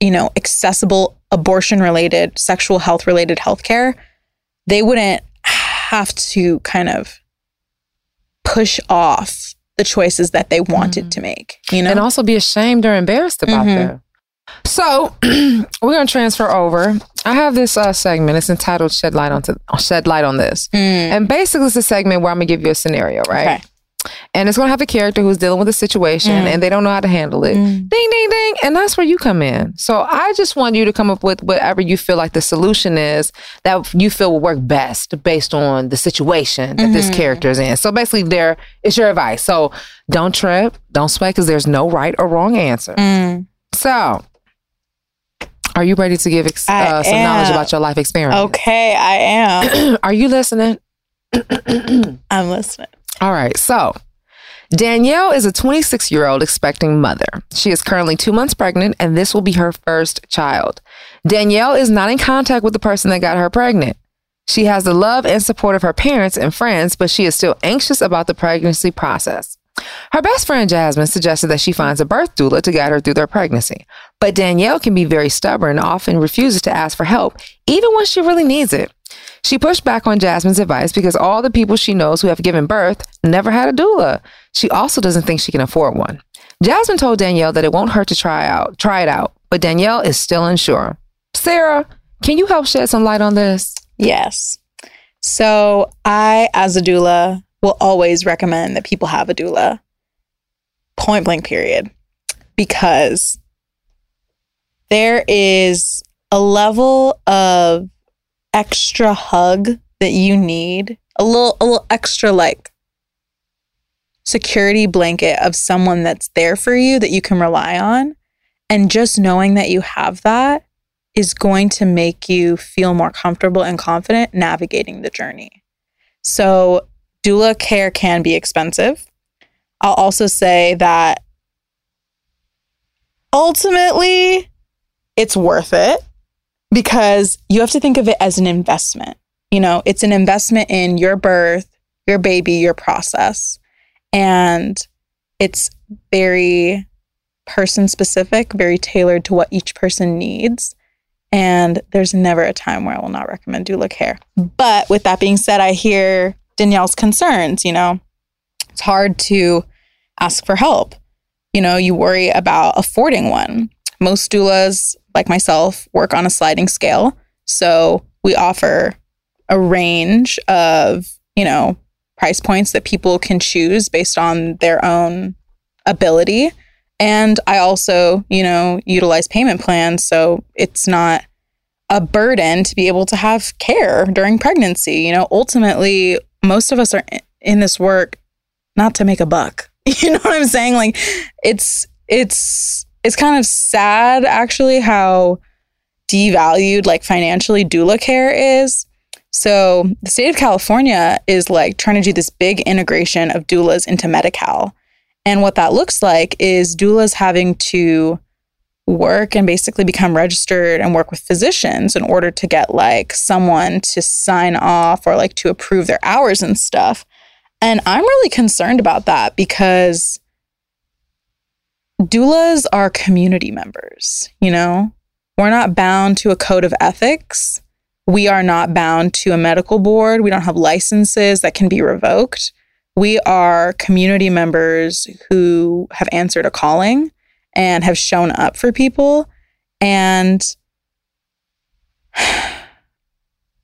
you know, accessible abortion related, sexual health related healthcare, they wouldn't have to kind of push off the choices that they wanted to make, you know? and also be ashamed or embarrassed about Mhm. that. So we're gonna transfer over. I have this uh, segment. It's entitled "Shed Light on Shed Light on This," and basically it's a segment where I'm gonna give you a scenario, right? Okay. And it's gonna have a character who's dealing with a situation Mm. and they don't know how to handle it. Ding, ding, ding, and that's where you come in. So I just want you to come up with whatever you feel like the solution is that you feel will work best based on the situation that this Mhm. character is in. So basically, there is your advice. So don't trip, don't sweat, because there's no right or wrong answer. Mm. So, are you ready to give ex- uh, some knowledge about your life experience? Okay, I am. are you listening? I'm listening. All right. So, Danielle is a 26 year old expecting mother. She is currently two months pregnant, and this will be her first child. Danielle is not in contact with the person that got her pregnant. She has the love and support of her parents and friends, but she is still anxious about the pregnancy process. Her best friend Jasmine suggested that she finds a birth doula to guide her through their pregnancy. But Danielle can be very stubborn and often refuses to ask for help, even when she really needs it. She pushed back on Jasmine's advice because all the people she knows who have given birth never had a doula. She also doesn't think she can afford one. Jasmine told Danielle that it won't hurt to try out, try it out, but Danielle is still unsure. Sarah, can you help shed some light on this? Yes. So I, as a doula, will always recommend that people have a doula. Point blank, period. Because there is a level of extra hug that you need, a little, a little extra like security blanket of someone that's there for you that you can rely on. And just knowing that you have that is going to make you feel more comfortable and confident navigating the journey. So, doula care can be expensive. I'll also say that ultimately it's worth it because you have to think of it as an investment. You know, it's an investment in your birth, your baby, your process. And it's very person specific, very tailored to what each person needs. And there's never a time where I will not recommend doula care. But with that being said, I hear Danielle's concerns. You know, it's hard to ask for help. You know, you worry about affording one. Most doulas, like myself, work on a sliding scale. So we offer a range of, you know, price points that people can choose based on their own ability. And I also, you know, utilize payment plans. So it's not a burden to be able to have care during pregnancy. You know, ultimately, most of us are in this work not to make a buck. You know what I'm saying? Like it's it's it's kind of sad actually how devalued like financially doula care is. So the state of California is like trying to do this big integration of doulas into Medi-Cal. And what that looks like is doulas having to work and basically become registered and work with physicians in order to get like someone to sign off or like to approve their hours and stuff. And I'm really concerned about that because doulas are community members, you know? We're not bound to a code of ethics. We are not bound to a medical board. We don't have licenses that can be revoked. We are community members who have answered a calling and have shown up for people. And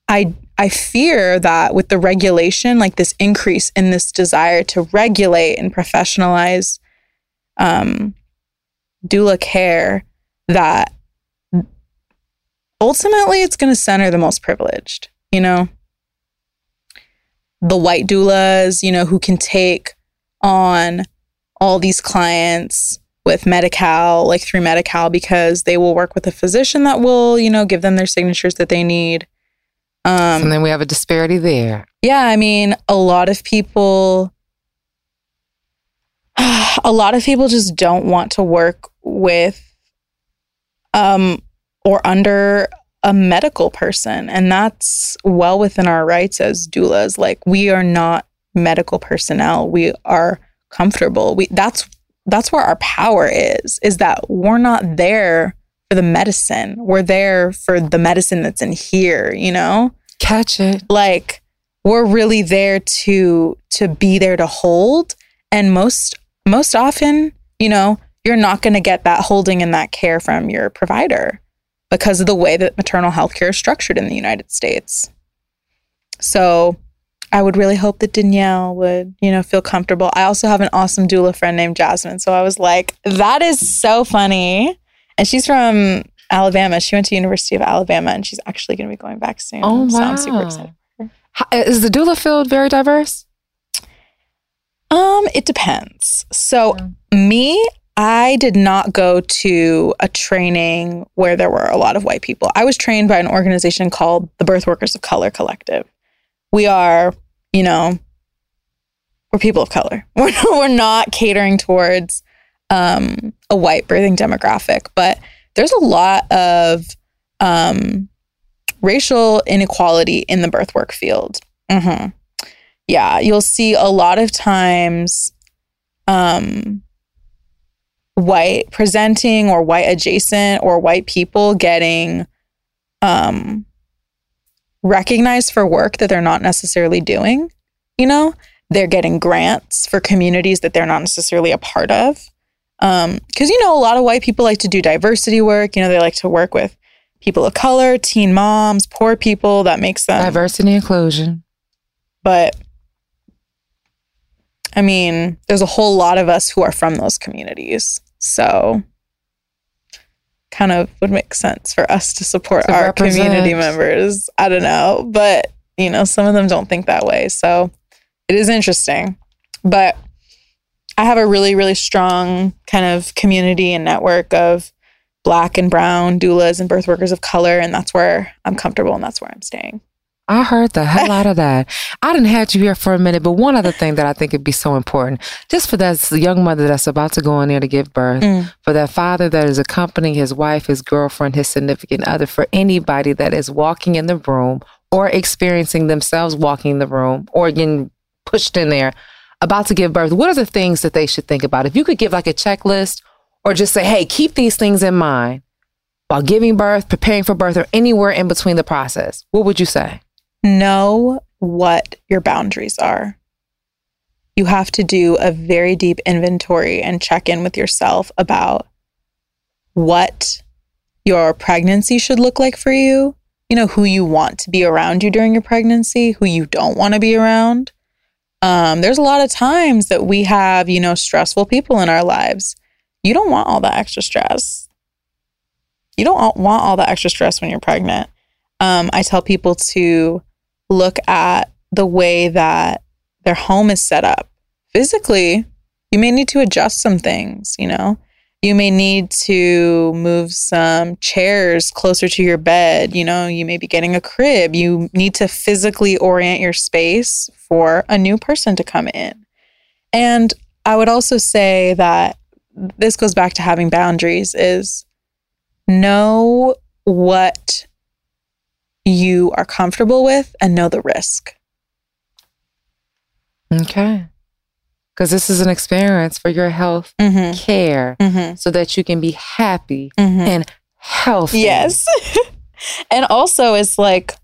I I fear that with the regulation, like this increase in this desire to regulate and professionalize um, doula care, that ultimately it's going to center the most privileged, you know? The white doulas, you know, who can take on all these clients with Medi-Cal, like through Medi-Cal, because they will work with a physician that will, you know, give them their signatures that they need. Um, and then we have a disparity there. Yeah, I mean, a lot of people, a lot of people just don't want to work with, um, or under a medical person, and that's well within our rights as doulas. Like, we are not medical personnel. We are comfortable. We that's that's where our power is. Is that we're not there for the medicine. We're there for the medicine that's in here, you know? Catch it. Like we're really there to to be there to hold and most most often, you know, you're not going to get that holding and that care from your provider because of the way that maternal health care is structured in the United States. So, I would really hope that Danielle would, you know, feel comfortable. I also have an awesome doula friend named Jasmine. So I was like, that is so funny. And she's from Alabama. She went to University of Alabama and she's actually going to be going back soon. Oh, wow. So I'm super excited. How, is the doula field very diverse? Um, it depends. So yeah. me, I did not go to a training where there were a lot of white people. I was trained by an organization called the Birth Workers of Color Collective. We are, you know, we're people of color. We're, we're not catering towards um, a white birthing demographic, but there's a lot of um, racial inequality in the birth work field. Mm-hmm. Yeah, you'll see a lot of times um, white presenting or white adjacent or white people getting um, recognized for work that they're not necessarily doing. You know, they're getting grants for communities that they're not necessarily a part of. Um, because you know, a lot of white people like to do diversity work. You know, they like to work with people of color, teen moms, poor people. That makes them diversity inclusion. But I mean, there's a whole lot of us who are from those communities. So kind of would make sense for us to support to our represent. community members. I don't know, but you know, some of them don't think that way. So it is interesting. But I have a really, really strong kind of community and network of black and brown doulas and birth workers of color. And that's where I'm comfortable and that's where I'm staying. I heard the hell out of that. I didn't have you here for a minute, but one other thing that I think would be so important, just for that young mother that's about to go in there to give birth, mm. for that father that is accompanying his wife, his girlfriend, his significant other, for anybody that is walking in the room or experiencing themselves walking in the room or getting pushed in there about to give birth, what are the things that they should think about? If you could give like a checklist or just say, hey, keep these things in mind while giving birth, preparing for birth, or anywhere in between the process, what would you say? Know what your boundaries are. You have to do a very deep inventory and check in with yourself about what your pregnancy should look like for you. You know, who you want to be around you during your pregnancy, who you don't want to be around. Um, there's a lot of times that we have, you know, stressful people in our lives. You don't want all that extra stress. You don't want all that extra stress when you're pregnant. Um, I tell people to look at the way that their home is set up. Physically, you may need to adjust some things, you know. You may need to move some chairs closer to your bed. You know, you may be getting a crib. You need to physically orient your space for a new person to come in. And I would also say that this goes back to having boundaries is know what you are comfortable with and know the risk. Okay. Because this is an experience for your health Mm-hmm. care Mhm. so that you can be happy Mhm. and healthy. Yes. and also, it's like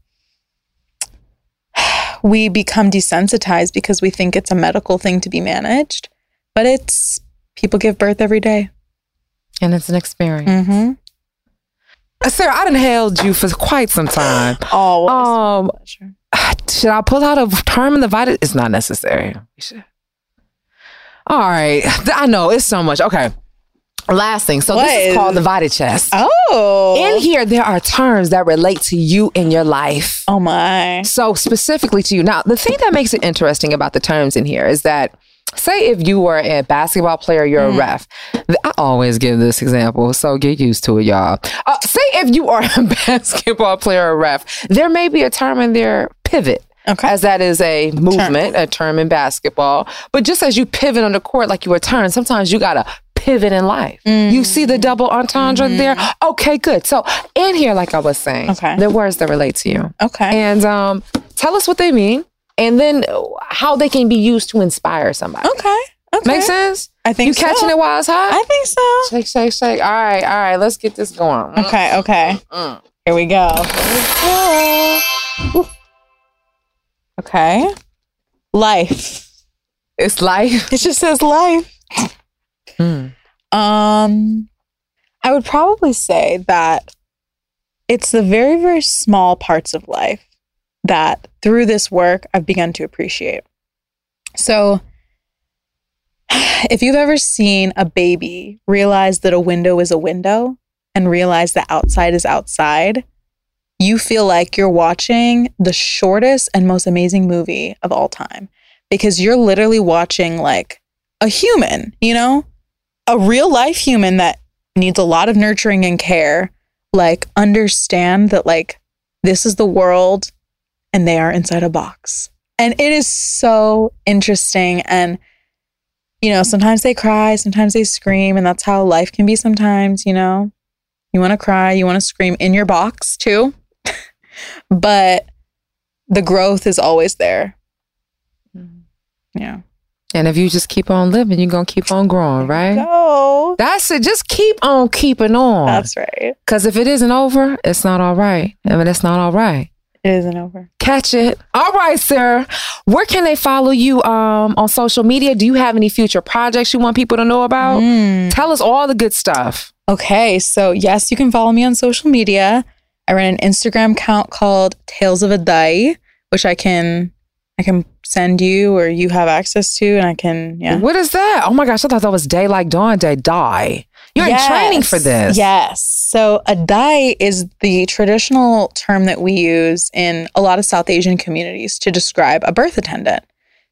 we become desensitized because we think it's a medical thing to be managed, but it's people give birth every day. And it's an experience. Sarah, I done held you for quite some time. Oh, um, should I pull out a term in the vitamin? It's not necessary. All right. I know it's so much. Okay. Last thing. So What this is is- called the Vita Chest. Oh. In here, there are terms that relate to you in your life. Oh my. So specifically to you. Now, the thing that makes it interesting about the terms in here is that say if you were a basketball player, you're a ref. I always give this example, so get used to it, y'all. Uh, say if you are a basketball player or ref, there may be a term in there, pivot. Okay. As that is a movement, a term in basketball. But just as you pivot on the court like you were turned, sometimes you gotta pivot in life. You see the double entendre there? Okay, good. So in here, like I was saying, Okay. the words that relate to you. Okay. And um, tell us what they mean and then how they can be used to inspire somebody. Okay. Okay. Make sense? I think You catching it while it's hot? I think so. Shake, shake, shake. All right, all right. Let's get this going. Mm, Okay. Okay. mm. Here we go. Ooh. Okay. Life. It's life. It just says life. Mm. Um, I would probably say that it's the very, very small parts of life that through this work I've begun to appreciate. So, if you've ever seen a baby realize that a window is a window and realize that outside is outside, you feel like you're watching the shortest and most amazing movie of all time because you're literally watching like a human, you know, a real life human that needs a lot of nurturing and care, like understand that like this is the world and they are inside a box. And it is so interesting and you know, sometimes they cry, sometimes they scream, and that's how life can be sometimes, you know. You want to cry, you want to scream in your box too. but the growth is always there. Mm-hmm. Yeah. And if you just keep on living, you're to keep on growing, right? Go. That's it. Just keep on keeping on. That's right. Because if it isn't over, it's not all right. I mean, it's not all right. It isn't over. Catch it. All right, sir. Where can they follow you um, on social media? Do you have any future projects you want people to know about? Tell us all the good stuff. Okay, so yes, you can follow me on social media. I run an Instagram account called Tales of a Dai, which I can I can send you or you have access to, and I can yeah. What is that? Oh my gosh, I thought that was day like dawn, day die. You're in training for this. Yes. So a dai is the traditional term that we use in a lot of South Asian communities to describe a birth attendant.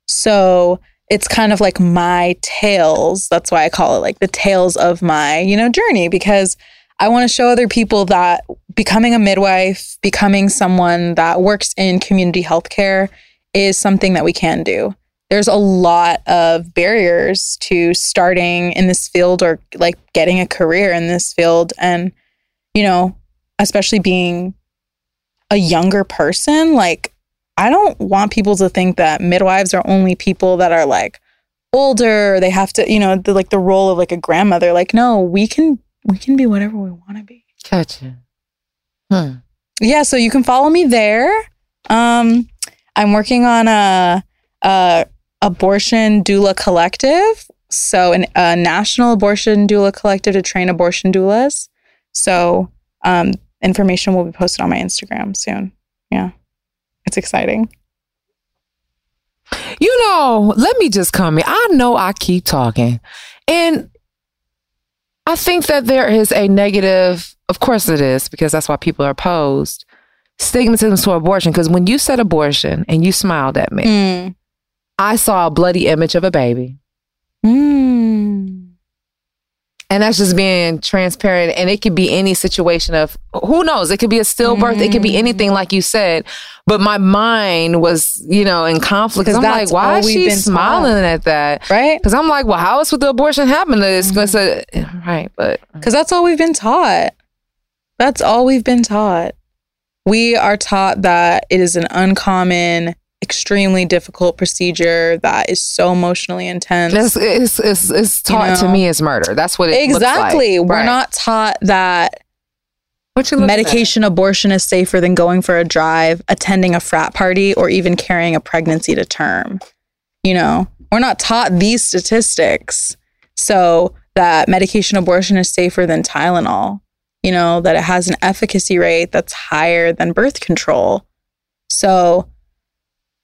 So it's kind of like my tales. That's why I call it like the tales of my, you know, journey because I want to show other people that becoming a midwife, becoming someone that works in community healthcare is something that we can do there's a lot of barriers to starting in this field or like getting a career in this field and you know especially being a younger person like i don't want people to think that midwives are only people that are like older. They have to you know the, like the role of like a grandmother. Like no we can we can be whatever we want to be. Catch it. Hmm. yeah so you can follow me there. Um i'm working on a, a abortion doula collective. So an, a national abortion doula collective to train abortion doulas so um information will be posted on my instagram soon yeah it's exciting You know, let me just come in. I know I keep talking. And I think that there is a negative, of course it is, because that's why people are opposed, stigmatism to abortion. Because when you said abortion and you smiled at me, mm. I saw a bloody image of a baby. Mm. And that's just being transparent. And it could be any situation of who knows? It could be a stillbirth. It could be mm. anything, like you said. But my mind was, you know, in conflict. Because I'm like, why is we've she been smiling taught. at that? Right? Because I'm like, well, how else would the abortion happen? It's gonna mm. say, right, but Because that's all we've been taught. That's all we've been taught. We are taught that it is an uncommon, extremely difficult procedure that is so emotionally intense. it's, it's, it's, it's taught to know? me as murder. That's what it looks like. exactly. We're Right. not taught that What you looking at? medication abortion is safer than going for a drive, attending a frat party, or even carrying a pregnancy to term. You know, we're not taught these statistics. So that medication abortion is safer than Tylenol, you know, that it has an efficacy rate that's higher than birth control. So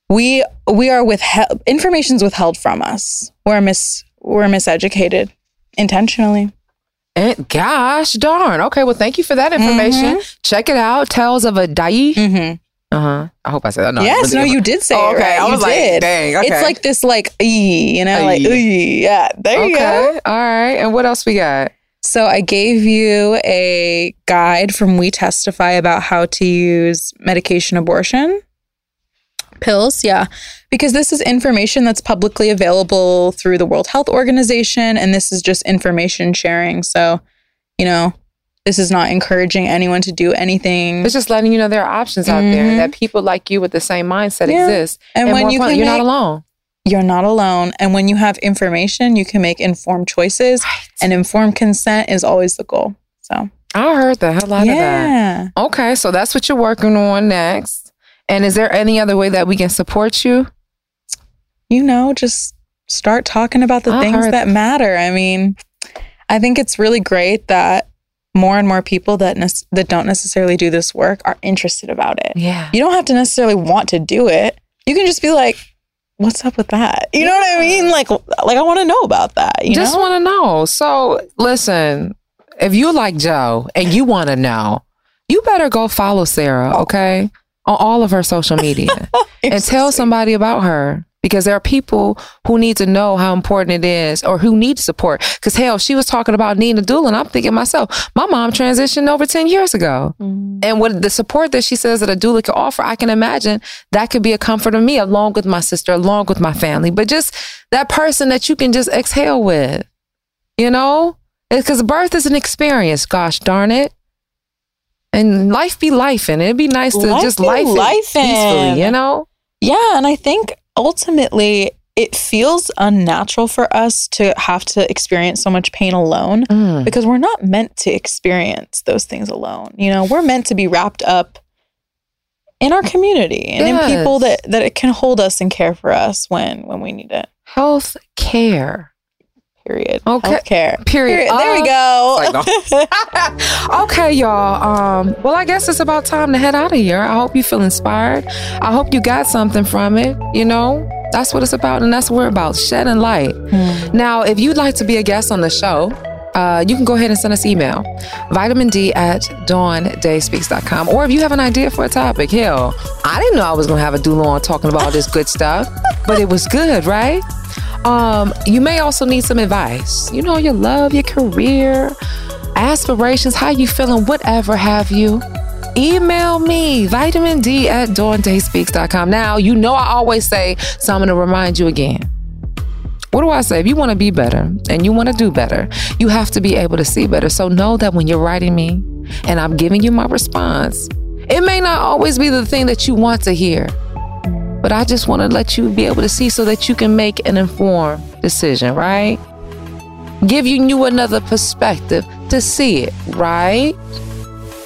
we we are withheld information's withheld from us. We're mis we're miseducated intentionally. And gosh darn. Okay, well, thank you for that information. Check it out. Tales of a Dai. Mm-hmm. Uh huh. I hope I said that. No, yes, really- no, you did say Oh, it okay. right. I was you like, did. dang, okay. It's like this, like, you know, like, yeah. There you go. All right. And what else we got? So I gave you a guide from We Testify about how to use medication abortion pills. Yeah, because this is information that's publicly available through the World Health Organization, and this is just information sharing. So, you know, this is not encouraging anyone to do anything. It's just letting you know there are options out there mm-hmm. that people like you with the same mindset Yeah. exist. And when you can you're not alone. you're not alone. And when you have information, you can make informed choices. And informed consent is always the goal. So, I heard the hell out of that. Okay, so that's what you're working on next. And is there any other way that we can support you? You know, just start talking about the I things heard that matter. I mean, I think it's really great that more and more people that nec- that don't necessarily do this work are interested about it. Yeah. You don't have to necessarily want to do it. You can just be like, "What's up with that?" You know what I mean? Like, like I want to know about that. You just want to know. So listen, if you like Joe and you want to know, you better go follow Sarah, oh. okay? On all of her social media oh, and tell somebody about her because there are people who need to know how important it is or who need support. Because hell, she was talking about Nina and I'm thinking myself, my mom transitioned over 10 years ago. Mm. And with the support that she says that a doula can offer, I can imagine that could be a comfort to me along with my sister, along with my family. But just that person that you can just exhale with, you know? Because birth is an experience, gosh darn it. And life be life, and it'd be nice to Life just be life peacefully, you know? Yeah, and I think ultimately it feels unnatural for us to have to experience so much pain alone Mm. because we're not meant to experience those things alone. You know, we're meant to be wrapped up in our community and in people that that it can hold us and care for us when when we need it. Health care. Period. Okay. Healthcare. Period. There we Uh, go. Okay, y'all. Um, well, I guess it's about time to head out of here. I hope you feel inspired. I hope you got something from it. You know, that's what it's about, and that's what we're about shedding light. Now, if you'd like to be a guest on the show, uh, you can go ahead and send us email vitamin D at dawndayspeaks.com. Or if you have an idea for a topic, hell, I didn't know I was going to have a doula on talking about all this good stuff, but it was good, right? Um, you may also need some advice. You know, your love, your career, aspirations, how you feeling, whatever have you. Email me, vitamin D at dawndayspeaks.com. Now, you know I always say, so I'm going to remind you again. What do I say? If you want to be better and you want to do better, you have to be able to see better. So know that when you're writing me and I'm giving you my response, it may not always be the thing that you want to hear, but I just want to let you be able to see so that you can make an informed decision, right? Give you you another perspective to see it, right?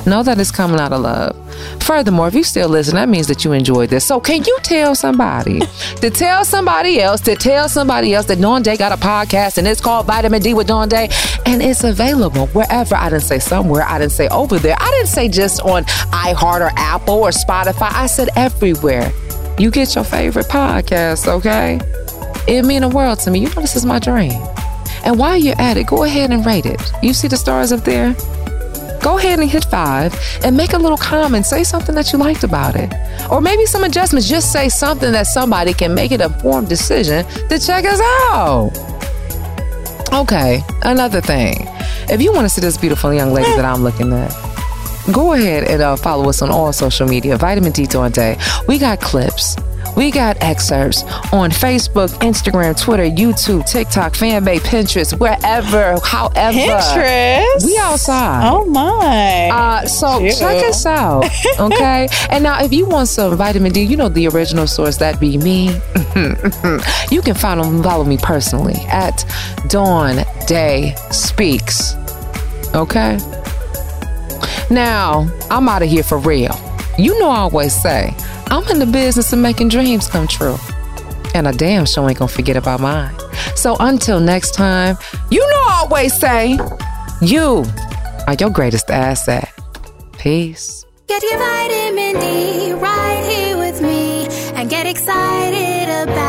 Know that it's coming out of love. Furthermore, if you still listen, that means that you enjoyed this. So can you tell somebody to tell somebody else to tell somebody else that Dawn Day got a podcast and it's called Vitamin D with Dawn Day and it's available wherever. I didn't say somewhere. I didn't say over there. I didn't say just on iHeart or Apple or Spotify. I said everywhere. You get your favorite podcast, okay? It mean the world to me. You know this is my dream. And while you're at it, go ahead and rate it. You see the stars up there? Go ahead and hit five and make a little comment. Say something that you liked about it. Or maybe some adjustments. Just say something that somebody can make an informed decision to check us out. Okay, another thing. if you want to see this beautiful young lady that I'm looking at, go ahead and uh, follow us on all social media. Vitamin D Dawn Day. We got clips. We got excerpts on Facebook, Instagram, Twitter, YouTube, TikTok, Fanbase, Pinterest, wherever, however. Pinterest? We outside. Oh my. Uh, so Ew. check us out, okay? and now, if you want some vitamin D, you know the original source, that be me. you can follow, follow me personally at Dawn Day Speaks, okay? Now, I'm out of here for real. You know I always say, I'm in the business of making dreams come true. And I damn sure ain't gonna forget about mine. So until next time, you know I always say, you are your greatest asset. Peace. Get your vitamin D right here with me and get excited about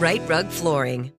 Rite Rug Flooring.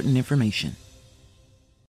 important information.